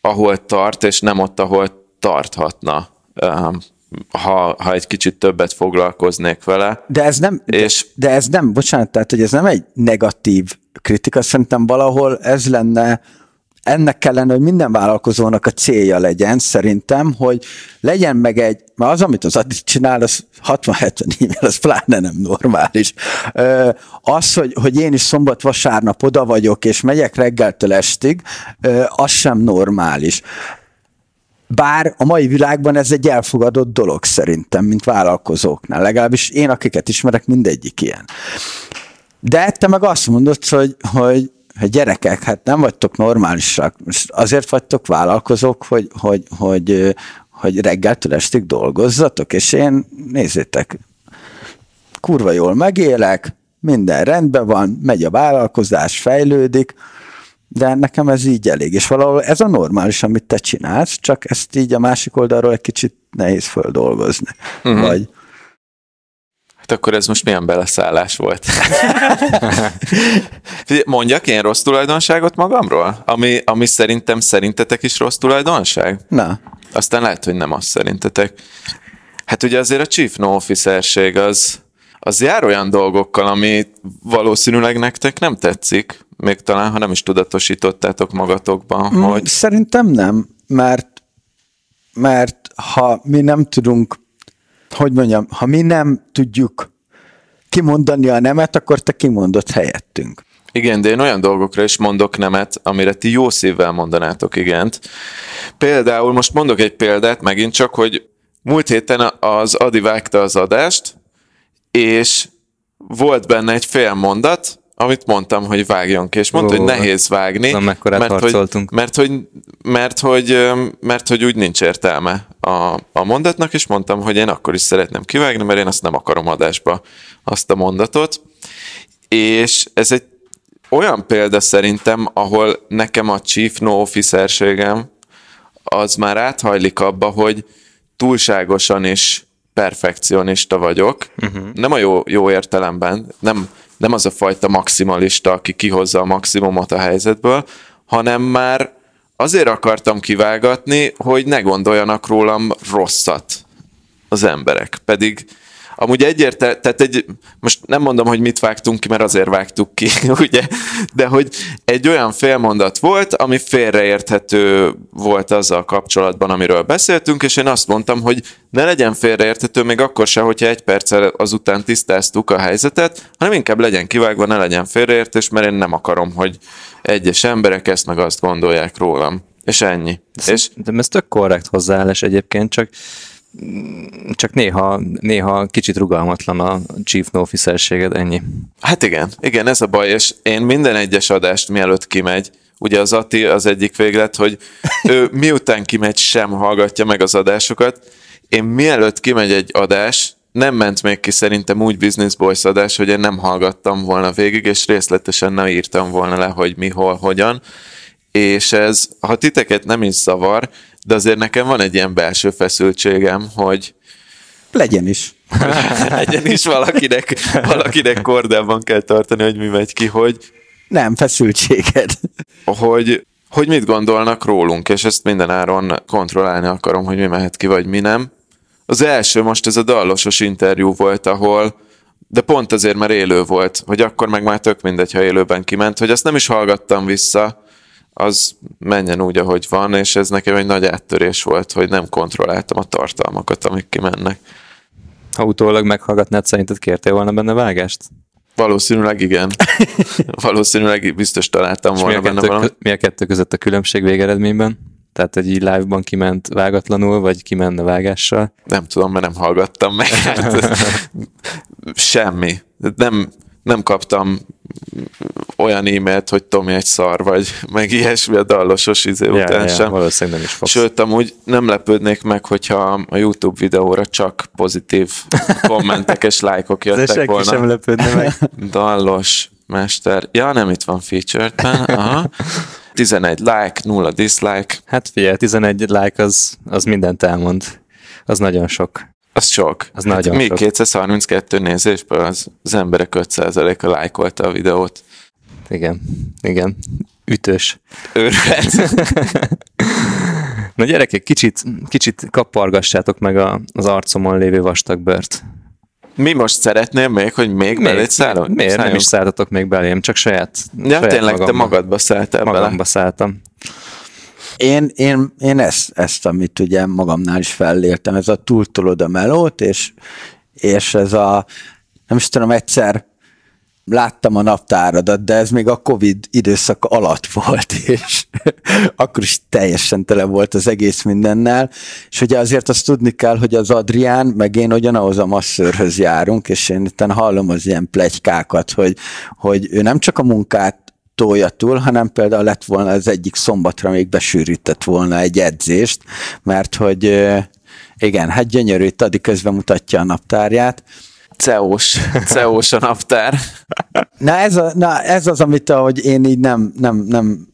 ahol tart, és nem ott, ahol tarthatna. Ha, ha egy kicsit többet foglalkoznék vele. De ez nem, és... de, de ez nem, bocsánat, tehát hogy ez nem egy negatív kritika, szerintem valahol ez lenne ennek kellene, hogy minden vállalkozónak a célja legyen, szerintem, hogy legyen meg egy, mert az, amit az Adi csinál, az 60-70 e-mail, az pláne nem normális. Az, hogy, hogy én is szombat-vasárnap oda vagyok, és megyek reggeltől estig, az sem normális. Bár a mai világban ez egy elfogadott dolog szerintem, mint vállalkozóknál. Legalábbis én, akiket ismerek, mindegyik ilyen. De te meg azt mondod, hogy, hogy hogy gyerekek, hát nem vagytok normálisak, azért vagytok vállalkozók, hogy, hogy, hogy, hogy reggeltől estig dolgozzatok, és én, nézzétek, kurva jól megélek, minden rendben van, megy a vállalkozás, fejlődik, de nekem ez így elég, és valahol ez a normális, amit te csinálsz, csak ezt így a másik oldalról egy kicsit nehéz földolgozni. Uh-huh. Vagy Hát akkor ez most milyen beleszállás volt? Mondjak én rossz tulajdonságot magamról? Ami, ami szerintem szerintetek is rossz tulajdonság? Na. Aztán lehet, hogy nem azt szerintetek. Hát ugye azért a chief no officerség az, az jár olyan dolgokkal, ami valószínűleg nektek nem tetszik, még talán, ha nem is tudatosítottátok magatokban, mm, hogy... Szerintem nem, mert, mert ha mi nem tudunk hogy mondjam, ha mi nem tudjuk kimondani a nemet, akkor te kimondod helyettünk. Igen, de én olyan dolgokra is mondok nemet, amire ti jó szívvel mondanátok igent. Például most mondok egy példát megint csak, hogy múlt héten az Adi vágta az adást, és volt benne egy fél mondat, amit mondtam, hogy vágjon ki, és mondta, Ó, hogy nehéz vágni, nem mert hogy, mert, hogy, mert, hogy, mert hogy úgy nincs értelme a, a mondatnak, és mondtam, hogy én akkor is szeretném kivágni, mert én azt nem akarom adásba, azt a mondatot. És ez egy olyan példa szerintem, ahol nekem a chief no officerségem az már áthajlik abba, hogy túlságosan is perfekcionista vagyok. Uh-huh. Nem a jó, jó értelemben, nem, nem az a fajta maximalista, aki kihozza a maximumot a helyzetből, hanem már azért akartam kivágatni, hogy ne gondoljanak rólam rosszat az emberek. Pedig amúgy egyértelmű, tehát egy, most nem mondom, hogy mit vágtunk ki, mert azért vágtuk ki, ugye, de hogy egy olyan félmondat volt, ami félreérthető volt azzal kapcsolatban, amiről beszéltünk, és én azt mondtam, hogy ne legyen félreérthető még akkor se, hogyha egy perccel azután tisztáztuk a helyzetet, hanem inkább legyen kivágva, ne legyen félreértés, mert én nem akarom, hogy egyes emberek ezt meg azt gondolják rólam. És ennyi. De, és... de ez tök korrekt hozzáállás egyébként, csak csak néha, néha kicsit rugalmatlan a chief no officerséged, ennyi. Hát igen, igen, ez a baj, és én minden egyes adást mielőtt kimegy, ugye az Ati az egyik véglet, hogy ő miután kimegy sem hallgatja meg az adásokat, én mielőtt kimegy egy adás, nem ment még ki szerintem úgy Business Boys adás, hogy én nem hallgattam volna végig, és részletesen nem írtam volna le, hogy mi, hol, hogyan. És ez, ha titeket nem is zavar, de azért nekem van egy ilyen belső feszültségem, hogy legyen is. legyen is valakinek, valakinek kordában kell tartani, hogy mi megy ki, hogy nem, feszültséged. Hogy, hogy mit gondolnak rólunk, és ezt mindenáron kontrollálni akarom, hogy mi mehet ki, vagy mi nem. Az első most ez a dallosos interjú volt, ahol de pont azért, mert élő volt, hogy akkor meg már tök mindegy, ha élőben kiment, hogy azt nem is hallgattam vissza, az menjen úgy, ahogy van, és ez nekem egy nagy áttörés volt, hogy nem kontrolláltam a tartalmakat, amik kimennek. Ha utólag meghallgatnád, szerinted kértél volna benne vágást? Valószínűleg igen. Valószínűleg biztos találtam volna mi a, benne kettő, mi a kettő között a különbség végeredményben? Tehát, hogy így live-ban kiment vágatlanul, vagy kimenne vágással? Nem tudom, mert nem hallgattam meg. Hát, semmi. Nem, nem kaptam olyan e-mailt, hogy Tomi egy szar vagy, meg ilyesmi a dallosos izé ja, után ja, sem. Valószínűleg nem is fogsz. Sőt, amúgy nem lepődnék meg, hogyha a YouTube videóra csak pozitív kommentek és lájkok jöttek De volna. sem lepődne meg. Dallos mester. Ja, nem itt van featured-ben. Aha. 11 like, 0 dislike. Hát figyelj, 11 like az, az mindent elmond. Az nagyon sok. Az sok. Az hát nagyon még sok. 232 nézésből az, az emberek 5%-a lájkolta a videót. Igen, igen. Ütős. Őrület. Na gyerekek, kicsit, kicsit kapargassátok meg a, az arcomon lévő vastag bört. Mi most szeretném még, hogy még, még belét szállunk? Miért Szálljunk? nem is szálltatok még belém, csak saját Ja, saját tényleg, magamba, te magadba szálltál Magamba bele. szálltam. Én, én, én ezt, ezt, amit ugye magamnál is felléltem, ez a túltolod a melót, és, és ez a, nem is tudom, egyszer láttam a naptáradat, de ez még a Covid időszak alatt volt, és akkor is teljesen tele volt az egész mindennel, és ugye azért azt tudni kell, hogy az Adrián, meg én ugyanahoz a masszörhöz járunk, és én itt hallom az ilyen plegykákat, hogy, hogy ő nem csak a munkát tolja túl, hanem például lett volna az egyik szombatra még besűrített volna egy edzést, mert hogy igen, hát gyönyörű, itt addig közben mutatja a naptárját, ceós, ceós a naptár. Na ez, a, na ez az, amit ahogy én így nem, nem, nem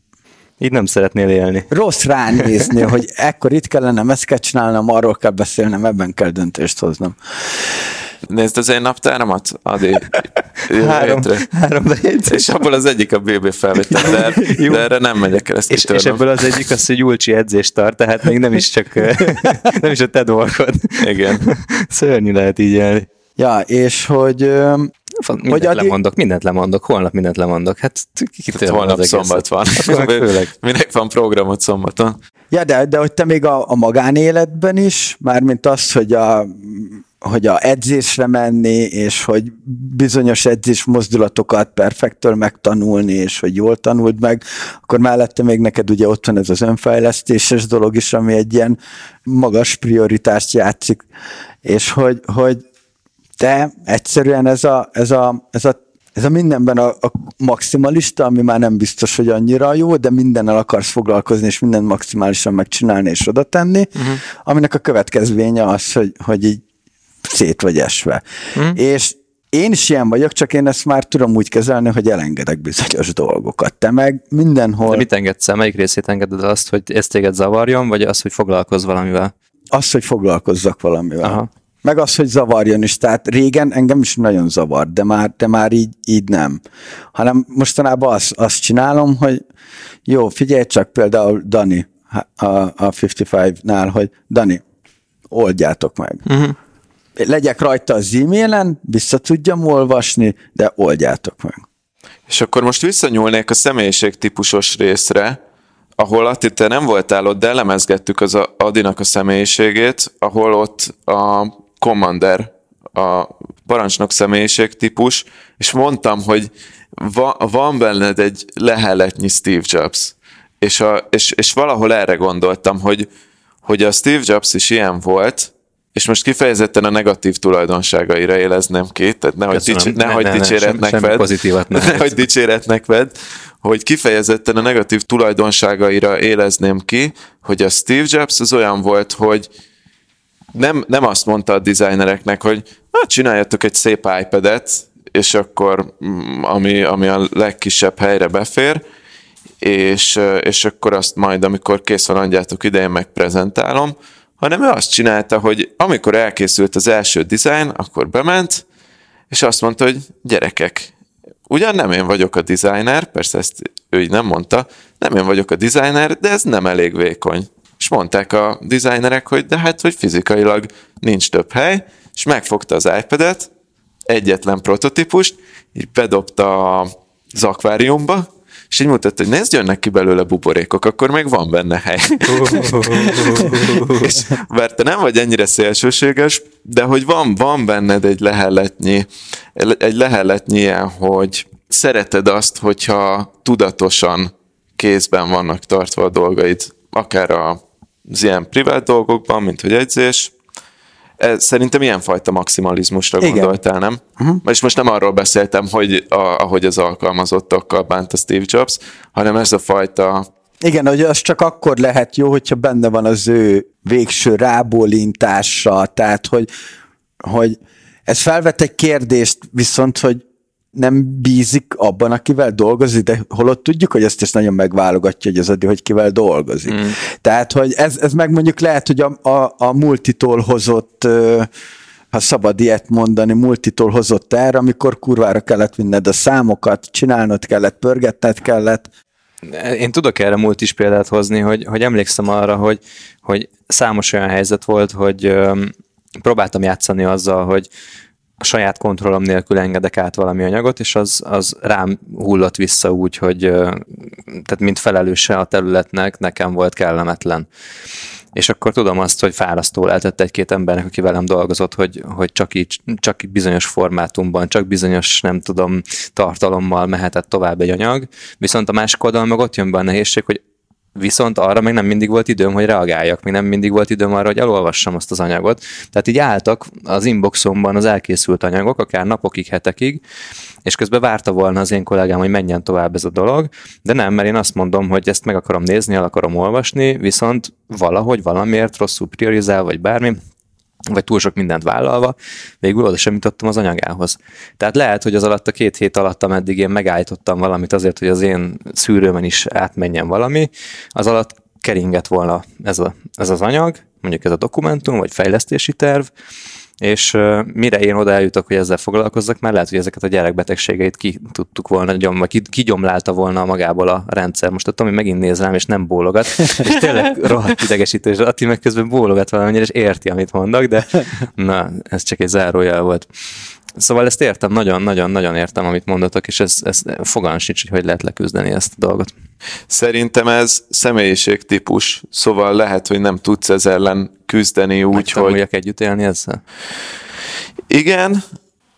így nem szeretnél élni. Rossz ránézni, hogy ekkor itt kellene, ezt kell csinálnom, arról kell beszélnem, ebben kell döntést hoznom. Nézd az én naptáramat, Adi. három, három bejegyzés. És abból az egyik a BB felvétel, de, de erre nem megyek el, ezt és, és ebből az egyik az, hogy Julcsi edzést tart, tehát még nem is csak, nem is a te dolgod. Igen. Szörnyű lehet így élni. Ja, és hogy... Mindent hogy addig... lemondok, mindent lemondok, holnap mindent lemondok. Hát kitől holnap szombat van. Főleg. Minek van programot szombaton? Ja, de, de hogy te még a, a magánéletben is, mármint az, hogy a hogy a edzésre menni, és hogy bizonyos edzés mozdulatokat perfektől megtanulni, és hogy jól tanult meg, akkor mellette még neked ugye ott van ez az önfejlesztéses dolog is, ami egy ilyen magas prioritást játszik, és hogy, hogy de egyszerűen ez a, ez a, ez a ez a mindenben a, a maximalista, ami már nem biztos, hogy annyira jó, de mindennel akarsz foglalkozni, és mindent maximálisan megcsinálni és oda tenni, uh-huh. aminek a következménye az, hogy, hogy így szét vagy esve. Uh-huh. És én is ilyen vagyok, csak én ezt már tudom úgy kezelni, hogy elengedek bizonyos dolgokat. Te meg mindenhol... De mit engedsz el? Melyik részét engeded azt, hogy ezt téged zavarjon, vagy az, hogy foglalkozz valamivel? Az, hogy foglalkozzak valamivel. Aha meg az, hogy zavarjon is. Tehát régen engem is nagyon zavar, de már, de már így, így nem. Hanem mostanában azt, azt csinálom, hogy jó, figyelj csak például Dani a, a 55-nál, hogy Dani, oldjátok meg. Uh-huh. Legyek rajta az e-mailen, vissza tudjam olvasni, de oldjátok meg. És akkor most visszanyúlnék a személyiségtípusos részre, ahol Atti, te nem voltál ott, de elemezgettük az Adinak a személyiségét, ahol ott a commander, a parancsnok személyiség típus, és mondtam, hogy va, van benned egy leheletnyi Steve Jobs. És, a, és, és valahol erre gondoltam, hogy, hogy a Steve Jobs is ilyen volt, és most kifejezetten a negatív tulajdonságaira élezném ki, tehát nehogy, Köszönöm. dics- nehogy ne, ne, dicséretnek sem, vedd, pozitívat ne nehogy dicséretnek vedd, hogy kifejezetten a negatív tulajdonságaira élezném ki, hogy a Steve Jobs az olyan volt, hogy nem, nem azt mondta a designereknek, hogy hát csináljatok egy szép iPad-et, és akkor mm, ami, ami a legkisebb helyre befér, és, és akkor azt majd, amikor kész van, adjátok ide, én megprezentálom, hanem ő azt csinálta, hogy amikor elkészült az első design, akkor bement, és azt mondta, hogy gyerekek, ugyan nem én vagyok a designer, persze ezt ő így nem mondta, nem én vagyok a designer, de ez nem elég vékony. És mondták a designerek, hogy de hát, hogy fizikailag nincs több hely, és megfogta az iPad-et, egyetlen prototípust, így bedobta az akváriumba, és így mutatta, hogy nézd, jönnek ki belőle buborékok, akkor még van benne hely. és bár te nem vagy ennyire szélsőséges, de hogy van, van benned egy lehelletnyi, egy lehelletnyi ilyen, hogy szereted azt, hogyha tudatosan kézben vannak tartva a dolgaid, akár az ilyen privát dolgokban, mint hogy edzés, ez, szerintem ilyenfajta maximalizmusra Igen. gondoltál, nem? Uh-huh. És most nem arról beszéltem, hogy a, ahogy az alkalmazottakkal bánt a Steve Jobs, hanem ez a fajta igen, hogy az csak akkor lehet jó, hogyha benne van az ő végső rábólintása, tehát hogy, hogy ez felvet egy kérdést, viszont, hogy nem bízik abban, akivel dolgozik, de holott tudjuk, hogy ezt is nagyon megválogatja, hogy az Adi, hogy kivel dolgozik. Mm. Tehát, hogy ez, ez meg mondjuk lehet, hogy a, a, a multitól hozott ha szabad ilyet mondani, multitól hozott erre, amikor kurvára kellett vinned a számokat, csinálnod kellett, pörgetned kellett. Én tudok erre multis példát hozni, hogy, hogy emlékszem arra, hogy, hogy számos olyan helyzet volt, hogy próbáltam játszani azzal, hogy a saját kontrollom nélkül engedek át valami anyagot, és az, az rám hullott vissza úgy, hogy tehát mint felelőse a területnek nekem volt kellemetlen. És akkor tudom azt, hogy fárasztó lehetett egy-két embernek, aki velem dolgozott, hogy, hogy csak így, csak bizonyos formátumban, csak bizonyos, nem tudom, tartalommal mehetett tovább egy anyag. Viszont a másik oldalon meg ott jön be a nehézség, hogy viszont arra még nem mindig volt időm, hogy reagáljak, még nem mindig volt időm arra, hogy elolvassam azt az anyagot. Tehát így álltak az inboxomban az elkészült anyagok, akár napokig, hetekig, és közben várta volna az én kollégám, hogy menjen tovább ez a dolog, de nem, mert én azt mondom, hogy ezt meg akarom nézni, el akarom olvasni, viszont valahogy valamiért rosszul priorizál, vagy bármi, vagy túl sok mindent vállalva, végül oda sem jutottam az anyagához. Tehát lehet, hogy az alatt a két hét alatt, ameddig én megállítottam valamit azért, hogy az én szűrőmen is átmenjen valami, az alatt keringett volna ez, a, ez az anyag, mondjuk ez a dokumentum, vagy fejlesztési terv, és mire én oda eljutok, hogy ezzel foglalkozzak, már lehet, hogy ezeket a gyerekbetegségeit ki tudtuk volna, gyom, vagy kigyomlálta volna magából a rendszer. Most a Tomi megint néz rám, és nem bólogat, és tényleg rohadt idegesítő, és Ati meg közben bólogat valamennyire, és érti, amit mondok, de na, ez csak egy zárójel volt. Szóval ezt értem, nagyon-nagyon-nagyon értem, amit mondatok, és ez, ez fogalmam sincs, hogy hogy lehet leküzdeni ezt a dolgot. Szerintem ez személyiségtípus, szóval lehet, hogy nem tudsz ez ellen küzdeni úgy, hogy... együtt élni ezzel? Igen,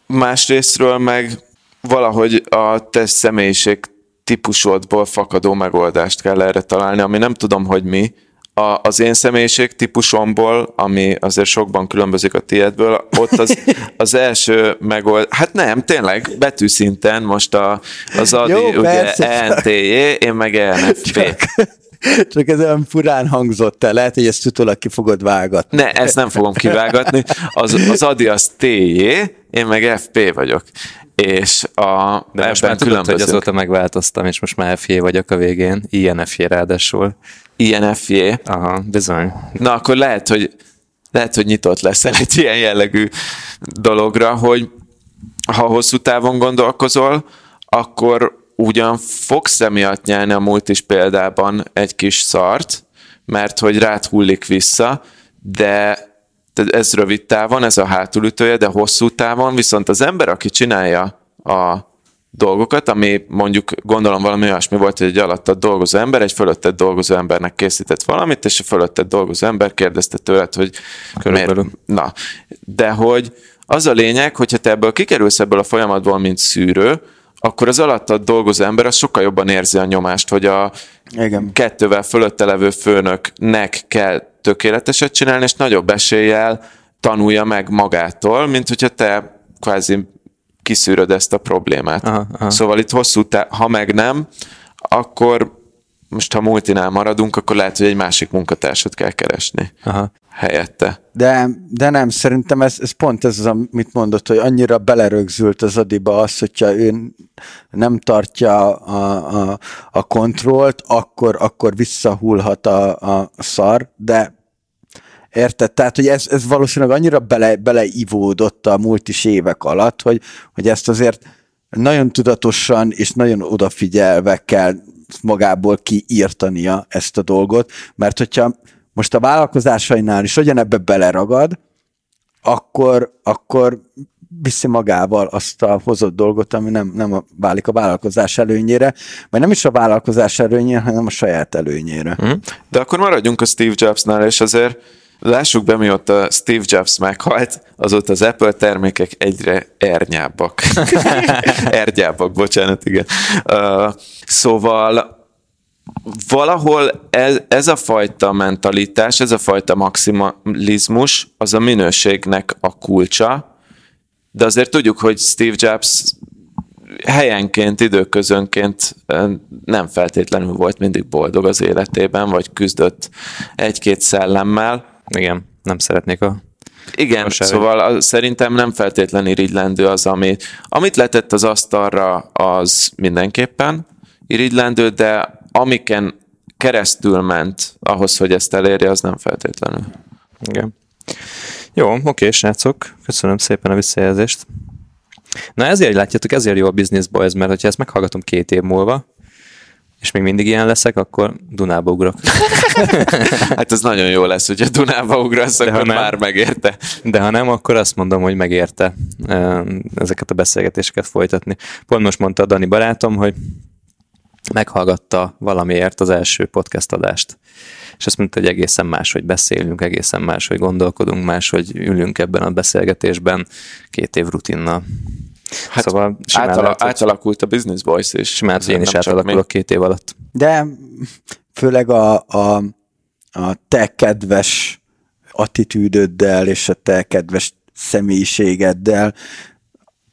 másrésztről meg valahogy a te személyiség típusodból fakadó megoldást kell erre találni, ami nem tudom, hogy mi, a, az én személyiség típusomból, ami azért sokban különbözik a tiédből, ott az, az első megold... Hát nem, tényleg, betűszinten most a, az Adi Jó, ugye ENTJ, én meg ENFP. Csak, csak ez olyan furán hangzott el, lehet, hogy ezt utólag ki fogod vágatni. Ne, ezt nem fogom kivágatni. Az, az Adi az TJ, én meg FP vagyok és a, De most már tudod, hogy azóta megváltoztam, és most már FJ vagyok a végén, INFJ ráadásul. INFJ? Aha, bizony. Na akkor lehet, hogy lehet, hogy nyitott leszel egy ilyen jellegű dologra, hogy ha hosszú távon gondolkozol, akkor ugyan fogsz emiatt nyelni a múlt is példában egy kis szart, mert hogy rád hullik vissza, de ez rövid távon, ez a hátulütője, de hosszú távon viszont az ember, aki csinálja a dolgokat, ami mondjuk gondolom valami olyasmi volt, hogy egy alattad dolgozó ember, egy fölötted dolgozó embernek készített valamit, és a fölötted dolgozó ember kérdezte tőled, hogy Körülbelül. miért. Na, de hogy az a lényeg, hogyha te ebből kikerülsz ebből a folyamatból, mint szűrő, akkor az alattad dolgozó ember az sokkal jobban érzi a nyomást, hogy a Igen. kettővel fölötte levő főnöknek kell tökéleteset csinálni, és nagyobb eséllyel tanulja meg magától, mint hogyha te kvázi kiszűröd ezt a problémát. Aha, aha. Szóval itt hosszú, te, ha meg nem, akkor most ha multinál maradunk, akkor lehet, hogy egy másik munkatársat kell keresni aha. helyette. De, de nem, szerintem ez, ez pont ez az, amit mondott, hogy annyira belerögzült az adiba az, hogyha ő nem tartja a, a, a kontrollt, akkor, akkor visszahullhat a, a szar, de Érted? Tehát, hogy ez, ez valószínűleg annyira bele, beleivódott a multis évek alatt, hogy, hogy ezt azért nagyon tudatosan és nagyon odafigyelve kell magából kiírtania ezt a dolgot, mert hogyha most a vállalkozásainál is ebbe beleragad, akkor, akkor viszi magával azt a hozott dolgot, ami nem, nem válik a vállalkozás előnyére, vagy nem is a vállalkozás előnyére, hanem a saját előnyére. Mm. De akkor maradjunk a Steve Jobsnál, és azért Lássuk be, mióta Steve Jobs meghalt, azóta az Apple termékek egyre ernyábbak. Ernyábbak, bocsánat, igen. Uh, szóval valahol ez, ez a fajta mentalitás, ez a fajta maximalizmus, az a minőségnek a kulcsa, de azért tudjuk, hogy Steve Jobs helyenként, időközönként nem feltétlenül volt mindig boldog az életében, vagy küzdött egy-két szellemmel. Igen, nem szeretnék a igen, Most szóval a, szerintem nem feltétlen irigylendő az, amit, amit letett az asztalra, az mindenképpen irigylendő, de amiken keresztül ment ahhoz, hogy ezt elérje, az nem feltétlenül. Igen. Jó, oké, srácok, köszönöm szépen a visszajelzést. Na ezért látjátok, ezért jó a Business Boys, mert ha ezt meghallgatom két év múlva, és még mindig ilyen leszek, akkor Dunába ugrok. hát ez nagyon jó lesz, hogyha Dunába ugrasz, akkor nem, már megérte. De ha nem, akkor azt mondom, hogy megérte ezeket a beszélgetéseket folytatni. Pont most mondta a Dani barátom, hogy meghallgatta valamiért az első podcast adást. És azt mondta, hogy egészen más, hogy beszélünk, egészen más, hogy gondolkodunk, más, hogy ülünk ebben a beszélgetésben két év rutinnal. Hát szóval átala, átalakult a Business Voice, és simán én is átalakulok két év alatt. De főleg a, a, a te kedves attitűdöddel és a te kedves személyiségeddel,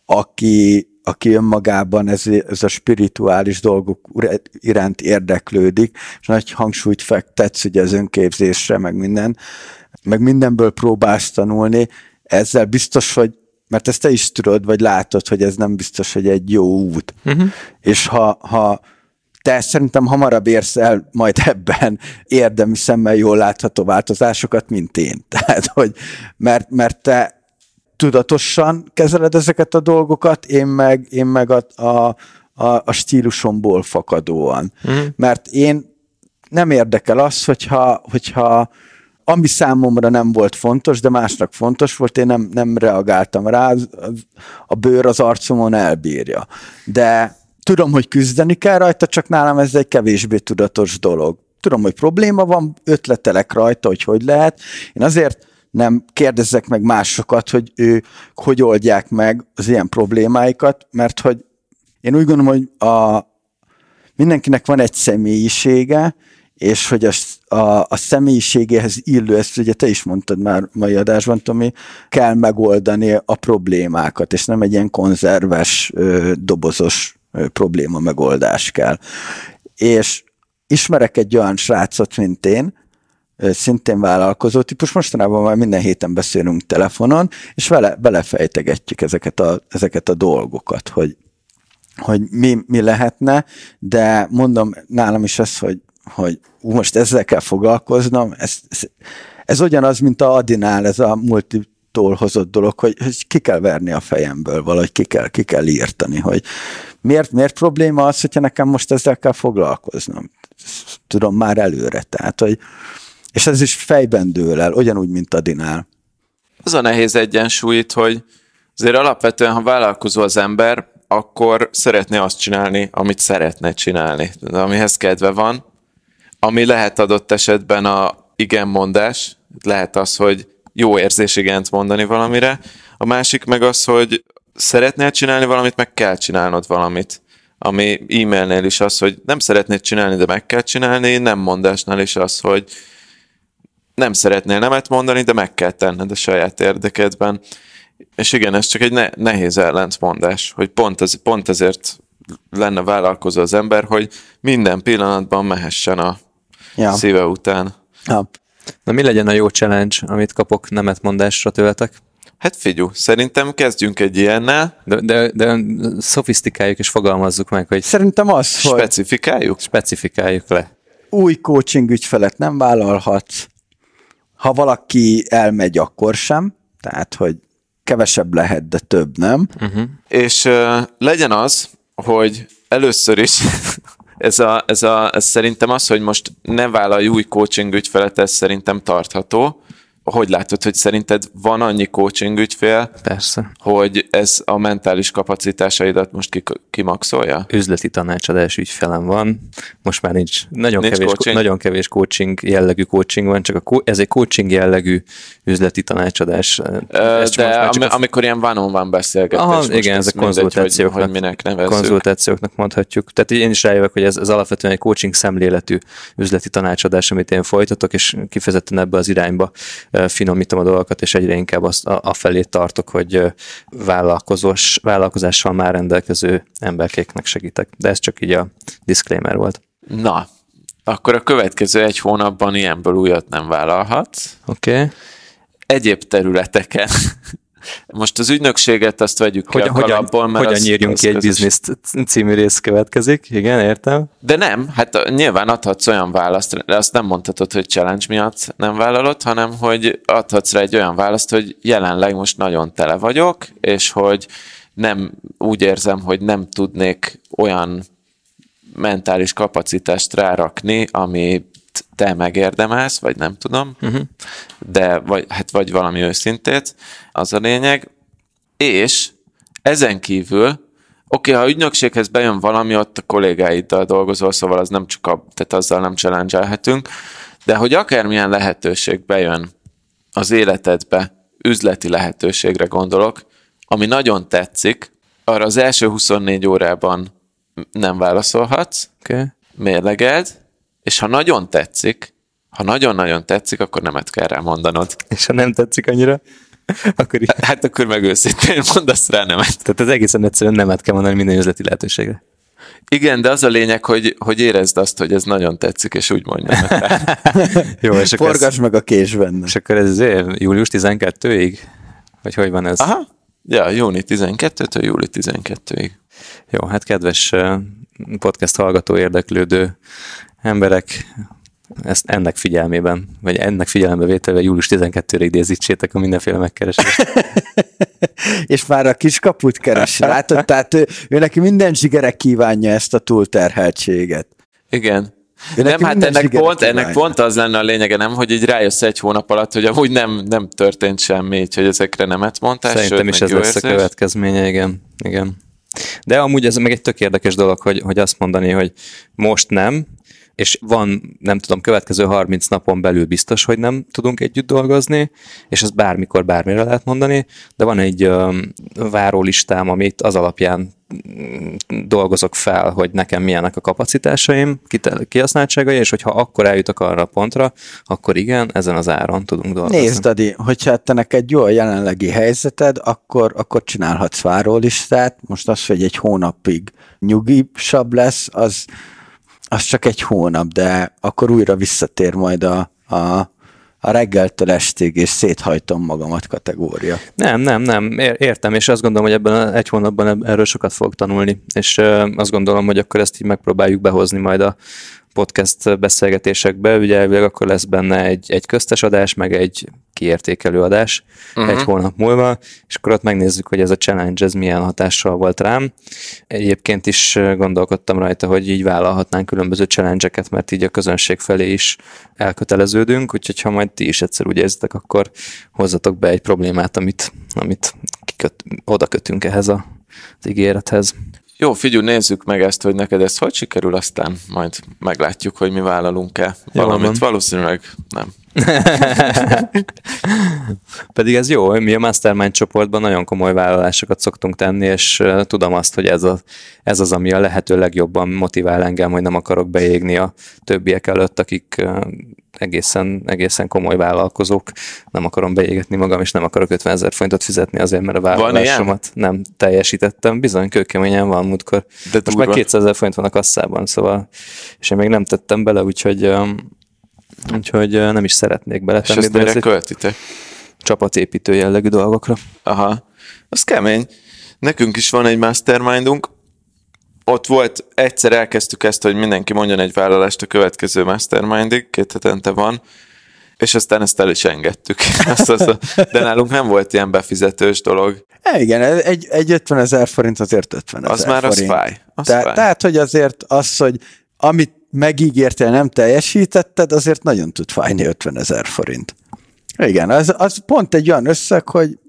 aki, aki önmagában ez, ez a spirituális dolgok iránt érdeklődik, és nagy hangsúlyt fektetsz ugye az önképzésre, meg minden, meg mindenből próbálsz tanulni, ezzel biztos, hogy mert ezt te is tudod, vagy látod, hogy ez nem biztos, hogy egy jó út. Uh-huh. És ha, ha te szerintem hamarabb érsz el majd ebben érdemi szemmel jól látható változásokat, mint én. Tehát, hogy mert, mert te tudatosan kezeled ezeket a dolgokat, én meg, én meg a, a, a, a stílusomból fakadóan. Uh-huh. Mert én nem érdekel az, hogyha, hogyha ami számomra nem volt fontos, de másnak fontos volt, én nem, nem reagáltam rá, a bőr az arcomon elbírja. De tudom, hogy küzdeni kell rajta, csak nálam ez egy kevésbé tudatos dolog. Tudom, hogy probléma van, ötletelek rajta, hogy hogy lehet. Én azért nem kérdezzek meg másokat, hogy ő hogy oldják meg az ilyen problémáikat, mert hogy én úgy gondolom, hogy a, mindenkinek van egy személyisége, és hogy a, a, a személyiségéhez illő, ezt ugye te is mondtad már mai adásban, Tomi, kell megoldani a problémákat, és nem egy ilyen konzerves, dobozos probléma megoldás kell. És ismerek egy olyan srácot, mint én, szintén vállalkozó típus, mostanában már minden héten beszélünk telefonon, és vele belefejtegetjük ezeket a, ezeket a dolgokat, hogy, hogy mi, mi lehetne, de mondom nálam is az, hogy hogy ú, most ezzel kell foglalkoznom, ez, ez, ez ugyanaz, mint a Adinál, ez a multitól hozott dolog, hogy, hogy ki kell verni a fejemből, valahogy ki kell, ki kell írtani, hogy miért, miért probléma az, hogyha nekem most ezzel kell foglalkoznom. Ezt tudom már előre, tehát, hogy és ez is fejben dől el, ugyanúgy, mint Adinál. Az a nehéz egyensúly itt, hogy azért alapvetően, ha vállalkozó az ember, akkor szeretné azt csinálni, amit szeretne csinálni, amihez kedve van, ami lehet adott esetben a igen mondás, lehet az, hogy jó érzés igent mondani valamire, a másik meg az, hogy szeretnél csinálni valamit, meg kell csinálnod valamit. Ami e-mailnél is az, hogy nem szeretnéd csinálni, de meg kell csinálni, nem mondásnál is az, hogy nem szeretnél nemet mondani, de meg kell tenned a saját érdekedben. És igen, ez csak egy ne- nehéz ellentmondás, hogy pont, ez, pont ezért lenne vállalkozó az ember, hogy minden pillanatban mehessen a ja. szíve után. Ja. Na mi legyen a jó challenge, amit kapok nemet mondásra tőletek? Hát figyú, szerintem kezdjünk egy ilyennel. De, de, de szofisztikáljuk és fogalmazzuk meg, hogy... Szerintem az, Specifikáljuk? Hogy specifikáljuk le. Új coaching ügyfelet nem vállalhatsz. Ha valaki elmegy, akkor sem. Tehát, hogy kevesebb lehet, de több nem. Uh-huh. És uh, legyen az, hogy először is ez, a, ez, a, ez szerintem az, hogy most ne vállalj új coaching ügyfelet, ez szerintem tartható, hogy látod, hogy szerinted van annyi coaching ügyfél, Persze. hogy ez a mentális kapacitásaidat most kimaxolja? Üzleti tanácsadás ügyfelem van, most már nincs, nagyon, nincs kevés, coaching? nagyon kevés coaching jellegű coaching van, csak a, ez egy coaching jellegű üzleti tanácsadás. Ö, de am, a... amikor ilyen van van beszélgetés. Aha, igen, ezek konzultációknak, hogy, hogy minek konzultációknak mondhatjuk. Tehát én is rájövök, hogy ez, ez alapvetően egy coaching szemléletű üzleti tanácsadás, amit én folytatok, és kifejezetten ebbe az irányba finomítom a dolgokat, és egyre inkább azt a, a felé tartok, hogy vállalkozós, vállalkozással már rendelkező emberkéknek segítek. De ez csak így a disclaimer volt. Na, akkor a következő egy hónapban ilyenből újat nem vállalhatsz. Oké. Okay. Egyéb területeken most az ügynökséget azt vegyük ki hogyan, a kalapból, mert Hogyan nyírjunk ki egy bizniszt? Című rész következik, igen, értem. De nem, hát nyilván adhatsz olyan választ, de azt nem mondhatod, hogy challenge miatt nem vállalod, hanem hogy adhatsz rá egy olyan választ, hogy jelenleg most nagyon tele vagyok, és hogy nem úgy érzem, hogy nem tudnék olyan mentális kapacitást rárakni, ami te megérdemelsz, vagy nem tudom, uh-huh. de vagy, hát vagy valami őszintét, az a lényeg. És ezen kívül, oké, okay, ha ügynökséghez bejön valami, ott a kollégáiddal dolgozol, szóval az nem csak a, tehát azzal nem challenge de hogy akármilyen lehetőség bejön az életedbe, üzleti lehetőségre gondolok, ami nagyon tetszik, arra az első 24 órában nem válaszolhatsz, okay. mérlegeld, és ha nagyon tetszik, ha nagyon-nagyon tetszik, akkor nemet kell rá mondanod. És ha nem tetszik annyira? akkor így... Hát akkor meg őszintén mondasz rá nemet. Tehát az egészen egyszerűen nemet kell mondani minden üzleti lehetőségre. Igen, de az a lényeg, hogy, hogy érezd azt, hogy ez nagyon tetszik, és úgy mondja. Jó, és Forgass ez, meg a kés benne. És akkor ez július 12-ig? Vagy hogy van ez? Aha. Ja, júni 12-től júli 12-ig. Jó, hát kedves podcast hallgató érdeklődő emberek, ezt ennek figyelmében, vagy ennek figyelembe vételve július 12-ig idézítsétek a mindenféle megkeresést. és már a kis kaput keres, látod? Tehát ő, ő neki minden zsigere kívánja ezt a túlterheltséget. Igen. Ő nem, hát ennek pont, ennek pont az lenne a lényege, nem, hogy így rájössz egy hónap alatt, hogy amúgy nem, nem történt semmi, így, hogy ezekre nemet mondtál. Szerintem sőt, is ez lesz érzés. a következménye, igen. igen. De amúgy ez meg egy tök érdekes dolog, hogy, hogy azt mondani, hogy most nem, és van, nem tudom, következő 30 napon belül biztos, hogy nem tudunk együtt dolgozni, és ezt bármikor, bármire lehet mondani, de van egy um, várólistám, amit az alapján mm, dolgozok fel, hogy nekem milyenek a kapacitásaim, kihasználtságai, és hogyha akkor eljutok arra a pontra, akkor igen, ezen az áron tudunk dolgozni. Nézd, Adi, hogyha te neked jó a jelenlegi helyzeted, akkor, akkor csinálhatsz várólistát. Most az, hogy egy hónapig nyugisabb lesz, az az csak egy hónap, de akkor újra visszatér majd a, a, a reggeltől estig, és széthajtom magamat kategória. Nem, nem, nem, értem, és azt gondolom, hogy ebben egy hónapban erről sokat fog tanulni, és azt gondolom, hogy akkor ezt így megpróbáljuk behozni majd a, podcast beszélgetésekbe, ugye elvileg akkor lesz benne egy, egy köztes adás, meg egy kiértékelő adás uh-huh. egy hónap múlva, és akkor ott megnézzük, hogy ez a challenge ez milyen hatással volt rám. Egyébként is gondolkodtam rajta, hogy így vállalhatnánk különböző challenge-eket, mert így a közönség felé is elköteleződünk, úgyhogy ha majd ti is egyszer úgy érzitek, akkor hozzatok be egy problémát, amit, amit kiköt, oda kötünk ehhez a, az ígérethez. Jó, figyelj, nézzük meg ezt, hogy neked ez hogy sikerül, aztán majd meglátjuk, hogy mi vállalunk-e valamit. Valószínűleg nem. Pedig ez jó, mi a Mastermind csoportban nagyon komoly vállalásokat szoktunk tenni, és tudom azt, hogy ez, a, ez az, ami a lehető legjobban motivál engem, hogy nem akarok beégni a többiek előtt, akik egészen, egészen komoly vállalkozók. Nem akarom beégetni magam, és nem akarok 50 ezer forintot fizetni azért, mert a vállalásomat nem teljesítettem. Bizony, kőkeményen van múltkor. De Most már 200 ezer forint van a kasszában, szóval, és én még nem tettem bele, úgyhogy úgyhogy nem is szeretnék beletenni. És ezt mire költitek? Csapatépítő jellegű dolgokra. Aha, az kemény. Nekünk is van egy mastermindunk, ott volt, egyszer elkezdtük ezt, hogy mindenki mondjon egy vállalást a következő mastermindig, két hetente van, és aztán ezt el is engedtük. Azt, azt, de nálunk nem volt ilyen befizetős dolog. E, igen, egy, egy 50 ezer forint azért 50 ezer Az már forint. az fáj. Az Te, fáj. Tehát, hogy azért az, hogy amit megígértél, nem teljesítetted, azért nagyon tud fájni 50 ezer forint. Igen, az, az pont egy olyan összeg, hogy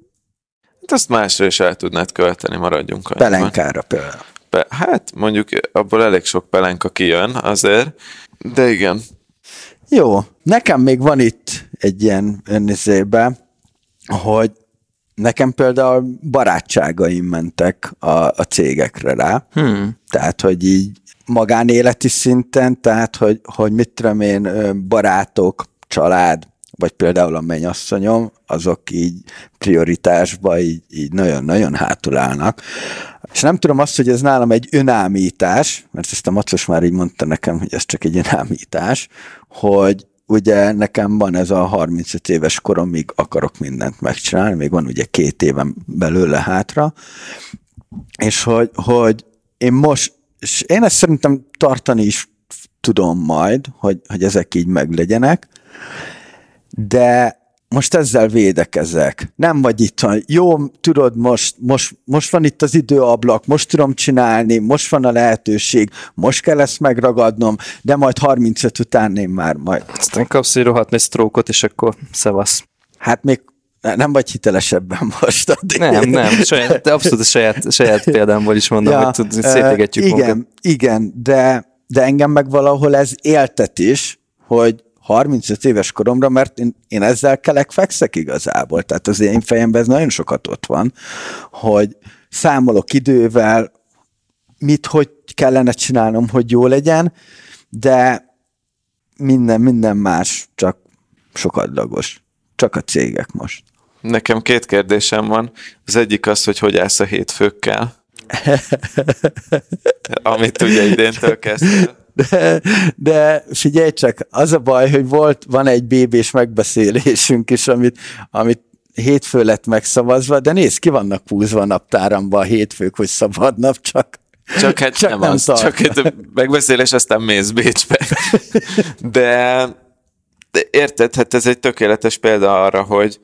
Hát azt másra is el tudnád költeni, maradjunk annyiban. Pelenkára például. Pe- hát mondjuk abból elég sok pelenka kijön azért, de igen. Jó, nekem még van itt egy ilyen önnézébe, hogy nekem például barátságaim mentek a, a cégekre rá. Hmm. Tehát, hogy így magánéleti szinten, tehát, hogy, hogy mit tudom én, barátok, család, vagy például a mennyasszonyom, azok így prioritásba így, nagyon-nagyon hátul állnak. És nem tudom azt, hogy ez nálam egy önámítás, mert ezt a Macos már így mondta nekem, hogy ez csak egy önámítás, hogy ugye nekem van ez a 35 éves koromig akarok mindent megcsinálni, még van ugye két éven belőle hátra, és hogy, hogy én most, és én ezt szerintem tartani is tudom majd, hogy, hogy ezek így meglegyenek, de most ezzel védekezek. Nem vagy itt, hogy jó, tudod, most, most, most van itt az időablak, most tudom csinálni, most van a lehetőség, most kell ezt megragadnom, de majd 35 után én már majd. Aztán kapsz egy rohadt egy sztrókot, és akkor szevasz. Hát még nem vagy hitelesebben most. Addig. Nem, nem, saját, abszolút a saját, saját példámból is mondom, ja, hogy tud, szétegetjük Igen, magunkat. igen, de, de engem meg valahol ez éltet is, hogy 35 éves koromra, mert én, én ezzel kelek fekszek igazából. Tehát az én fejemben ez nagyon sokat ott van, hogy számolok idővel, mit, hogy kellene csinálnom, hogy jó legyen, de minden, minden más csak sokadlagos. Csak a cégek most. Nekem két kérdésem van. Az egyik az, hogy hogy állsz a hétfőkkel. Amit ugye idéntől kezdtél. De, de figyelj csak, az a baj, hogy volt, van egy BB-s megbeszélésünk is, amit, amit hétfő lett megszavazva, de nézd, ki vannak húzva a naptáramba a hétfők, hogy szabad nap, csak csak hát csak nem, nem az, tart. csak egy megbeszélés, aztán mész Bécsbe. De, de érted, hát ez egy tökéletes példa arra, hogy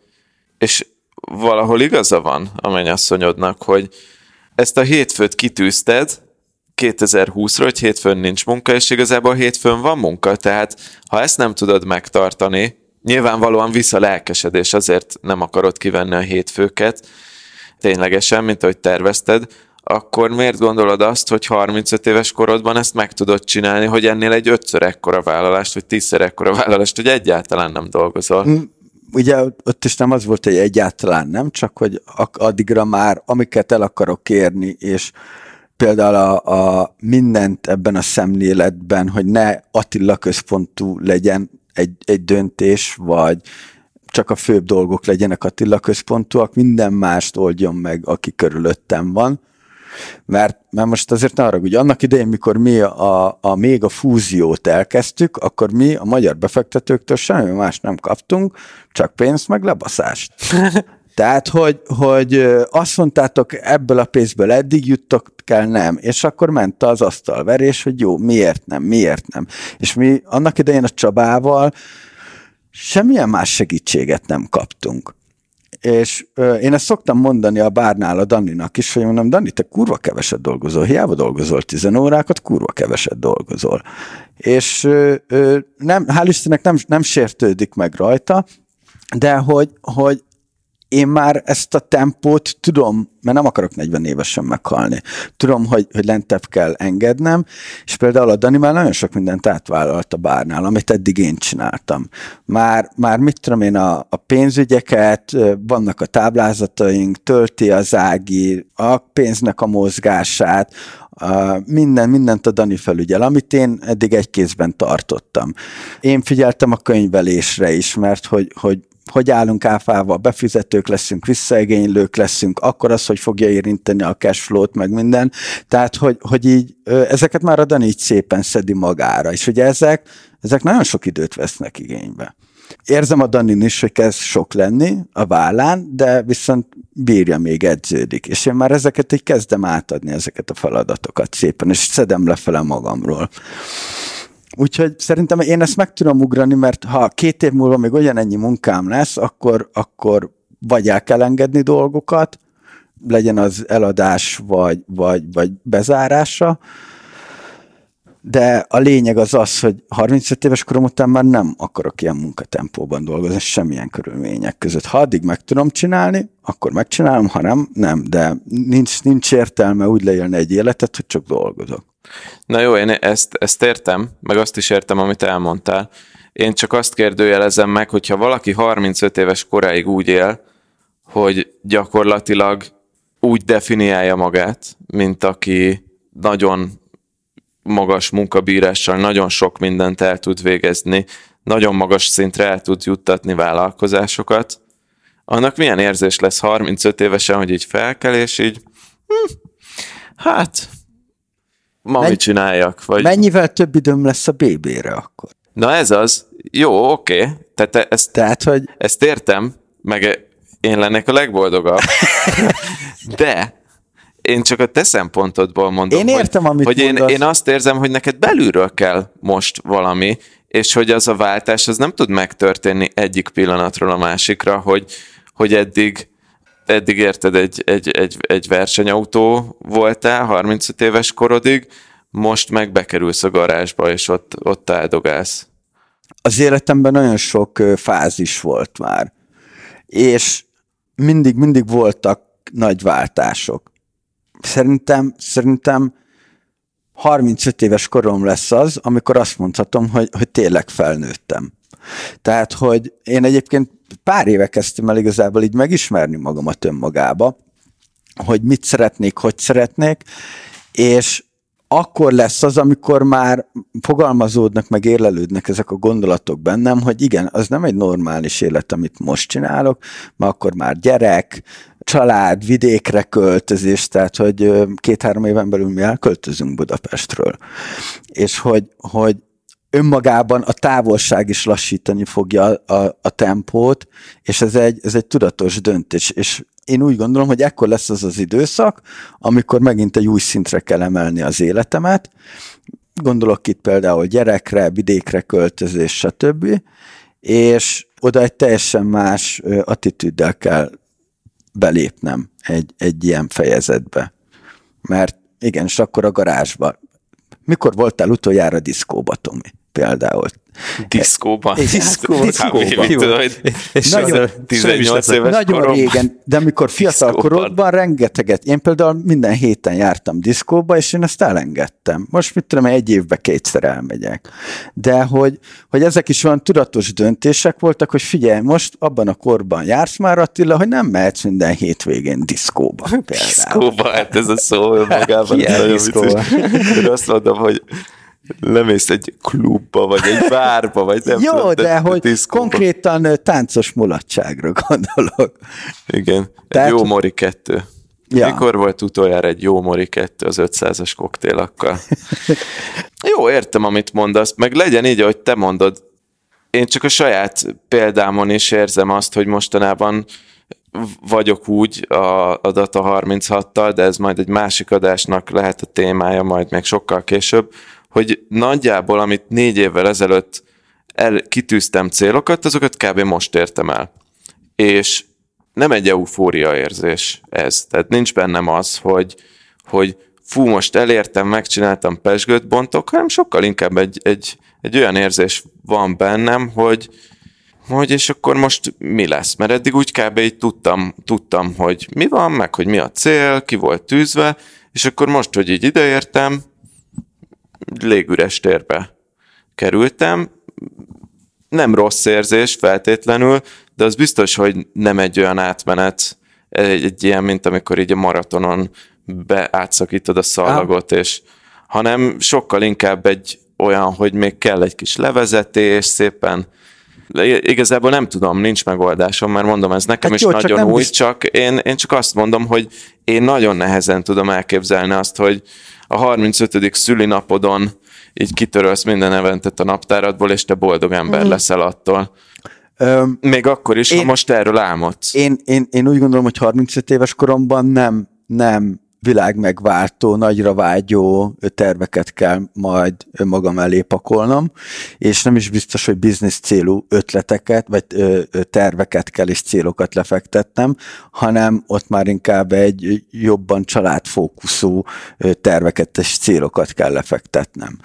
és valahol igaza van a mennyasszonyodnak, hogy ezt a hétfőt kitűzted, 2020-ra, hogy hétfőn nincs munka, és igazából hétfőn van munka, tehát ha ezt nem tudod megtartani, nyilvánvalóan vissza lelkesedés, azért nem akarod kivenni a hétfőket, ténylegesen, mint ahogy tervezted, akkor miért gondolod azt, hogy 35 éves korodban ezt meg tudod csinálni, hogy ennél egy ötször ekkora vállalást, vagy tízszer ekkora vállalást, hogy egyáltalán nem dolgozol? Ugye ott is nem az volt, hogy egyáltalán nem, csak hogy addigra már, amiket el akarok kérni, és például a, a mindent ebben a szemléletben, hogy ne Attila központú legyen egy, egy döntés, vagy csak a főbb dolgok legyenek Attila központúak, minden mást oldjon meg, aki körülöttem van. Mert, mert most azért arra, hogy annak idején, mikor mi a, a még a fúziót elkezdtük, akkor mi a magyar befektetőktől semmi más nem kaptunk, csak pénzt meg lebaszást. Tehát, hogy, hogy azt mondtátok, ebből a pénzből eddig juttok kell, nem. És akkor ment az asztalverés, hogy jó, miért nem, miért nem. És mi annak idején a Csabával semmilyen más segítséget nem kaptunk. És ö, én ezt szoktam mondani a bárnál a Daninak is, hogy mondom, Dani, te kurva keveset dolgozol, hiába dolgozol 10 órákat, kurva keveset dolgozol. És ö, ö, nem, hál' Istennek nem, nem sértődik meg rajta, de hogy, hogy én már ezt a tempót tudom, mert nem akarok 40 évesen meghalni. Tudom, hogy, hogy lentebb kell engednem, és például a Dani már nagyon sok mindent átvállalt a bárnál, amit eddig én csináltam. Már, már mit tudom én, a, a pénzügyeket, vannak a táblázataink, tölti az ági, a pénznek a mozgását, a minden, mindent a Dani felügyel, amit én eddig egy kézben tartottam. Én figyeltem a könyvelésre is, mert hogy, hogy hogy állunk áfával, befizetők leszünk, visszaigénylők leszünk, akkor az, hogy fogja érinteni a cashflow-t, meg minden. Tehát, hogy, hogy így ezeket már a Dani így szépen szedi magára, és ugye ezek, ezek nagyon sok időt vesznek igénybe. Érzem a Danin is, hogy kezd sok lenni a vállán, de viszont bírja, még edződik. És én már ezeket így kezdem átadni, ezeket a feladatokat szépen, és szedem lefele magamról. Úgyhogy szerintem én ezt meg tudom ugrani, mert ha két év múlva még ugyanennyi munkám lesz, akkor, akkor vagy el kell engedni dolgokat, legyen az eladás vagy, vagy, vagy bezárása, de a lényeg az az, hogy 35 éves korom után már nem akarok ilyen munkatempóban dolgozni, semmilyen körülmények között. Ha addig meg tudom csinálni, akkor megcsinálom, ha nem, nem, de nincs, nincs értelme úgy leélni egy életet, hogy csak dolgozok. Na jó, én ezt, ezt értem, meg azt is értem, amit elmondtál. Én csak azt kérdőjelezem meg, hogyha valaki 35 éves koráig úgy él, hogy gyakorlatilag úgy definiálja magát, mint aki nagyon magas munkabírással nagyon sok mindent el tud végezni, nagyon magas szintre el tud juttatni vállalkozásokat, annak milyen érzés lesz 35 évesen, hogy így felkel, és így hm, hát ma Men- mit csináljak? Vagy... Mennyivel több időm lesz a BB-re akkor? Na ez az. Jó, oké. Okay. Tehát, ezt, Tehát, hogy... ezt értem, meg én lennék a legboldogabb. De én csak a te szempontodból mondom, én értem, hogy, amit hogy én, én azt érzem, hogy neked belülről kell most valami, és hogy az a váltás az nem tud megtörténni egyik pillanatról a másikra, hogy, hogy eddig eddig érted, egy, egy, egy, egy versenyautó voltál 35 éves korodig, most meg bekerülsz a garázsba, és ott, ott áldogálsz. Az életemben nagyon sok fázis volt már, és mindig, mindig voltak nagy váltások szerintem, szerintem 35 éves korom lesz az, amikor azt mondhatom, hogy, hogy tényleg felnőttem. Tehát, hogy én egyébként pár éve kezdtem el igazából így megismerni magamat önmagába, hogy mit szeretnék, hogy szeretnék, és akkor lesz az, amikor már fogalmazódnak, meg érlelődnek ezek a gondolatok bennem, hogy igen, az nem egy normális élet, amit most csinálok, mert akkor már gyerek, család, vidékre költözés, tehát hogy két-három éven belül mi elköltözünk Budapestről. És hogy, hogy önmagában a távolság is lassítani fogja a, a tempót, és ez egy, ez egy tudatos döntés. És én úgy gondolom, hogy ekkor lesz az az időszak, amikor megint egy új szintre kell emelni az életemet. Gondolok itt például gyerekre, vidékre költözés, stb. És oda egy teljesen más attitűddel kell belépnem egy, egy ilyen fejezetbe. Mert igen, és akkor a garázsba. Mikor voltál utoljára diszkóba, Tomi? Például. Diszkóban. Diszkóban. Diszkóban. És nagyon, 18 éves Nagyon korom. régen, de amikor fiatal korodban rengeteget, én például minden héten jártam diszkóba, és én ezt elengedtem. Most mit tudom, egy évbe kétszer elmegyek. De hogy, hogy ezek is olyan tudatos döntések voltak, hogy figyelj, most abban a korban jársz már Attila, hogy nem mehetsz minden hétvégén diszkóba. Például. Diszkóba, hát ez a szó önmagában. Én azt mondom, hogy lemész egy klubba, vagy egy bárba, vagy nem Jó, tudom, de hogy diszkóba. konkrétan táncos mulatságra gondolok. Igen, Tehát... jó mori kettő. Ja. Mikor volt utoljára egy jó mori kettő az 500-as koktélakkal? jó, értem, amit mondasz, meg legyen így, ahogy te mondod. Én csak a saját példámon is érzem azt, hogy mostanában vagyok úgy a, a Data 36-tal, de ez majd egy másik adásnak lehet a témája, majd még sokkal később, hogy nagyjából, amit négy évvel ezelőtt el, kitűztem célokat, azokat kb. most értem el. És nem egy eufória érzés ez. Tehát nincs bennem az, hogy, hogy fú, most elértem, megcsináltam, pesgőt bontok, hanem sokkal inkább egy, egy, egy olyan érzés van bennem, hogy, hogy és akkor most mi lesz? Mert eddig úgy kb. így tudtam, tudtam, hogy mi van, meg hogy mi a cél, ki volt tűzve, és akkor most, hogy így ideértem, légüres térbe kerültem. Nem rossz érzés feltétlenül, de az biztos, hogy nem egy olyan átmenet, egy, egy ilyen, mint amikor így a maratonon beátszakítod a szalagot, és hanem sokkal inkább egy olyan, hogy még kell egy kis levezetés, szépen. Igazából nem tudom, nincs megoldásom, mert mondom, ez nekem hát is jó, nagyon csak új, bizt... csak én, én csak azt mondom, hogy én nagyon nehezen tudom elképzelni azt, hogy a 35. szülinapodon így kitörölsz minden eventet a naptáradból, és te boldog ember mm. leszel attól. Öm, Még akkor is, én, ha most erről álmodsz. Én, én, én úgy gondolom, hogy 35 éves koromban nem, nem világ megváltó, nagyra vágyó terveket kell majd magam elé pakolnom, és nem is biztos, hogy biznisz célú ötleteket, vagy terveket kell és célokat lefektetnem, hanem ott már inkább egy jobban családfókuszú terveket és célokat kell lefektetnem.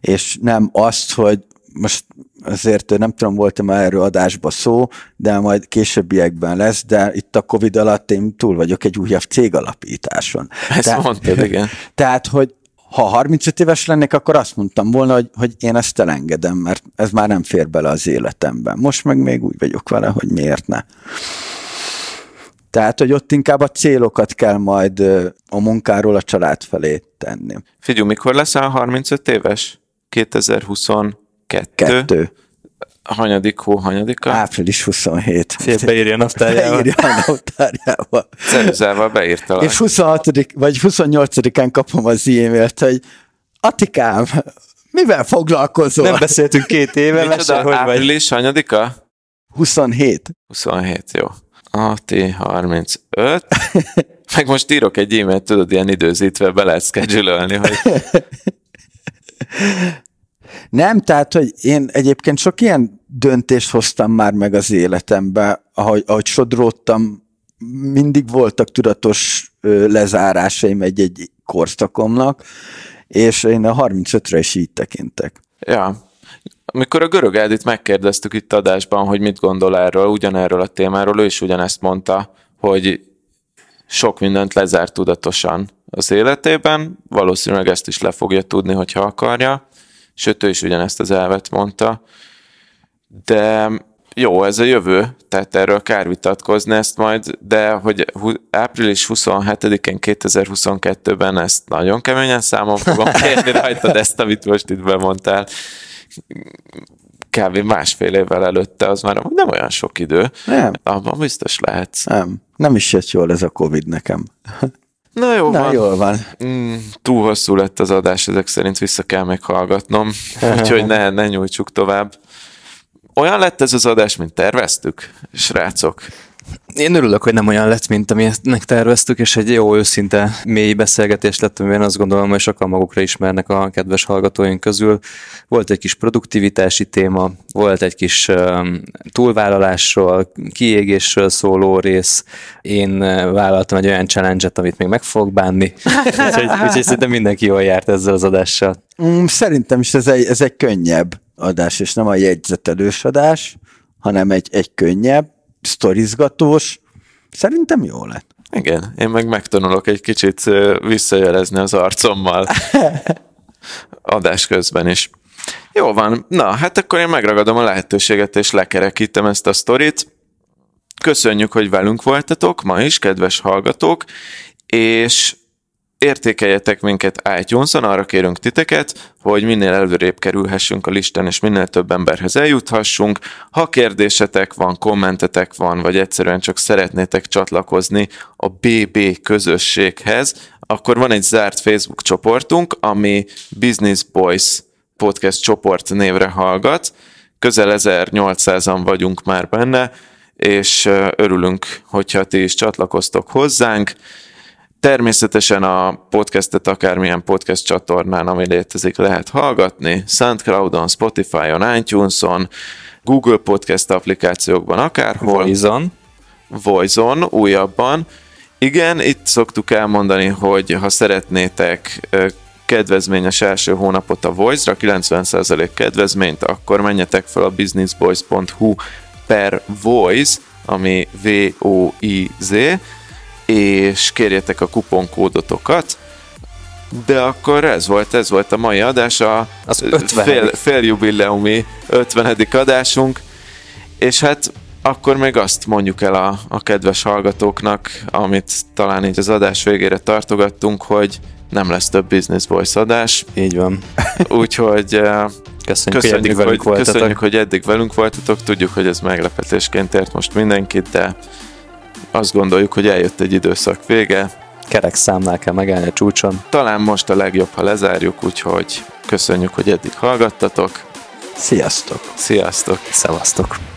És nem azt, hogy most azért nem tudom, volt-e már erről adásba szó, de majd későbbiekben lesz, de itt a Covid alatt én túl vagyok egy újabb cég alapításon. Ezt tehát, mondtad, igen. Tehát, hogy ha 35 éves lennék, akkor azt mondtam volna, hogy, hogy én ezt elengedem, mert ez már nem fér bele az életemben. Most meg még úgy vagyok vele, hogy miért ne. Tehát, hogy ott inkább a célokat kell majd a munkáról a család felé tenni. Figyelj, mikor leszel 35 éves? 2020 Kettő. Kettő. Hanyadik hó, hanyadika? Április 27. Fél beírja a naptárjába. Beírja a naptárjába. Ceruzával beírta. És 26 vagy 28-án kapom az e-mailt, hogy Atikám, mivel foglalkozol? Nem beszéltünk két éve, mesélj, hogy április vagy. hanyadika? 27. 27, jó. AT35. Meg most írok egy e-mailt, tudod, ilyen időzítve be lehet schedule hogy Nem, tehát, hogy én egyébként sok ilyen döntést hoztam már meg az életembe, ahogy, ahogy sodródtam, mindig voltak tudatos lezárásaim egy-egy korszakomnak, és én a 35-re is így tekintek. Ja, amikor a görög Edit megkérdeztük itt adásban, hogy mit gondol erről, ugyanerről a témáról, ő is ugyanezt mondta, hogy sok mindent lezárt tudatosan az életében, valószínűleg ezt is le fogja tudni, hogyha akarja, sőt ő is ugyanezt az elvet mondta, de jó, ez a jövő, tehát erről kár vitatkozni ezt majd, de hogy április 27-én 2022-ben ezt nagyon keményen számon fogom kérni rajtad ezt, amit most itt bemondtál. Kb. másfél évvel előtte, az már nem olyan sok idő. Nem. Abban biztos lehetsz. Nem. Nem is jött jól ez a Covid nekem. Na jó Na, van. jól van. Mm, túl hosszú lett az adás, ezek szerint vissza kell meghallgatnom, úgyhogy ne, ne nyújtsuk tovább. Olyan lett ez az adás, mint terveztük, srácok? Én örülök, hogy nem olyan lett, mint amilyennek terveztük, és egy jó őszinte mély beszélgetés lett, amiben azt gondolom, hogy sokan magukra ismernek a kedves hallgatóink közül. Volt egy kis produktivitási téma, volt egy kis túlvállalásról, kiégésről szóló rész. Én vállaltam egy olyan challenge-et, amit még meg fogok bánni. úgyhogy, úgyhogy szerintem mindenki jól járt ezzel az adással. Mm, szerintem is ez egy, ez egy könnyebb adás, és nem a jegyzetelős adás, hanem egy, egy könnyebb, sztorizgatós, szerintem jó lett. Igen, én meg megtanulok egy kicsit visszajelezni az arcommal adás közben is. Jó van, na hát akkor én megragadom a lehetőséget és lekerekítem ezt a sztorit. Köszönjük, hogy velünk voltatok ma is, kedves hallgatók, és értékeljetek minket iTunes-on, arra kérünk titeket, hogy minél előrébb kerülhessünk a listán, és minél több emberhez eljuthassunk. Ha kérdésetek van, kommentetek van, vagy egyszerűen csak szeretnétek csatlakozni a BB közösséghez, akkor van egy zárt Facebook csoportunk, ami Business Boys podcast csoport névre hallgat. Közel 1800-an vagyunk már benne, és örülünk, hogyha ti is csatlakoztok hozzánk. Természetesen a podcastet akármilyen podcast csatornán, ami létezik, lehet hallgatni. Soundcloudon, Spotify-on, iTunes-on, Google Podcast applikációkban, akárhol. Voice-on. Voice-on, újabban. Igen, itt szoktuk elmondani, hogy ha szeretnétek kedvezményes első hónapot a Voice-ra, 90% kedvezményt, akkor menjetek fel a businessboys.hu per Voice, ami V-O-I-Z, és kérjetek a kuponkódotokat, de akkor ez volt, ez volt a mai adás, a az 50. fél, fél jubileumi 50. adásunk, és hát akkor még azt mondjuk el a, a kedves hallgatóknak, amit talán így az adás végére tartogattunk, hogy nem lesz több Business Voice adás. Így van. Úgyhogy Köszönjük, köszönjük, hogy eddig velünk hogy, voltatok. Köszönjük, hogy eddig velünk voltatok. Tudjuk, hogy ez meglepetésként ért most mindenkit, de azt gondoljuk, hogy eljött egy időszak vége. Kerek számnál kell megállni a csúcson. Talán most a legjobb, ha lezárjuk, úgyhogy köszönjük, hogy eddig hallgattatok. Sziasztok! Sziasztok! Szevasztok!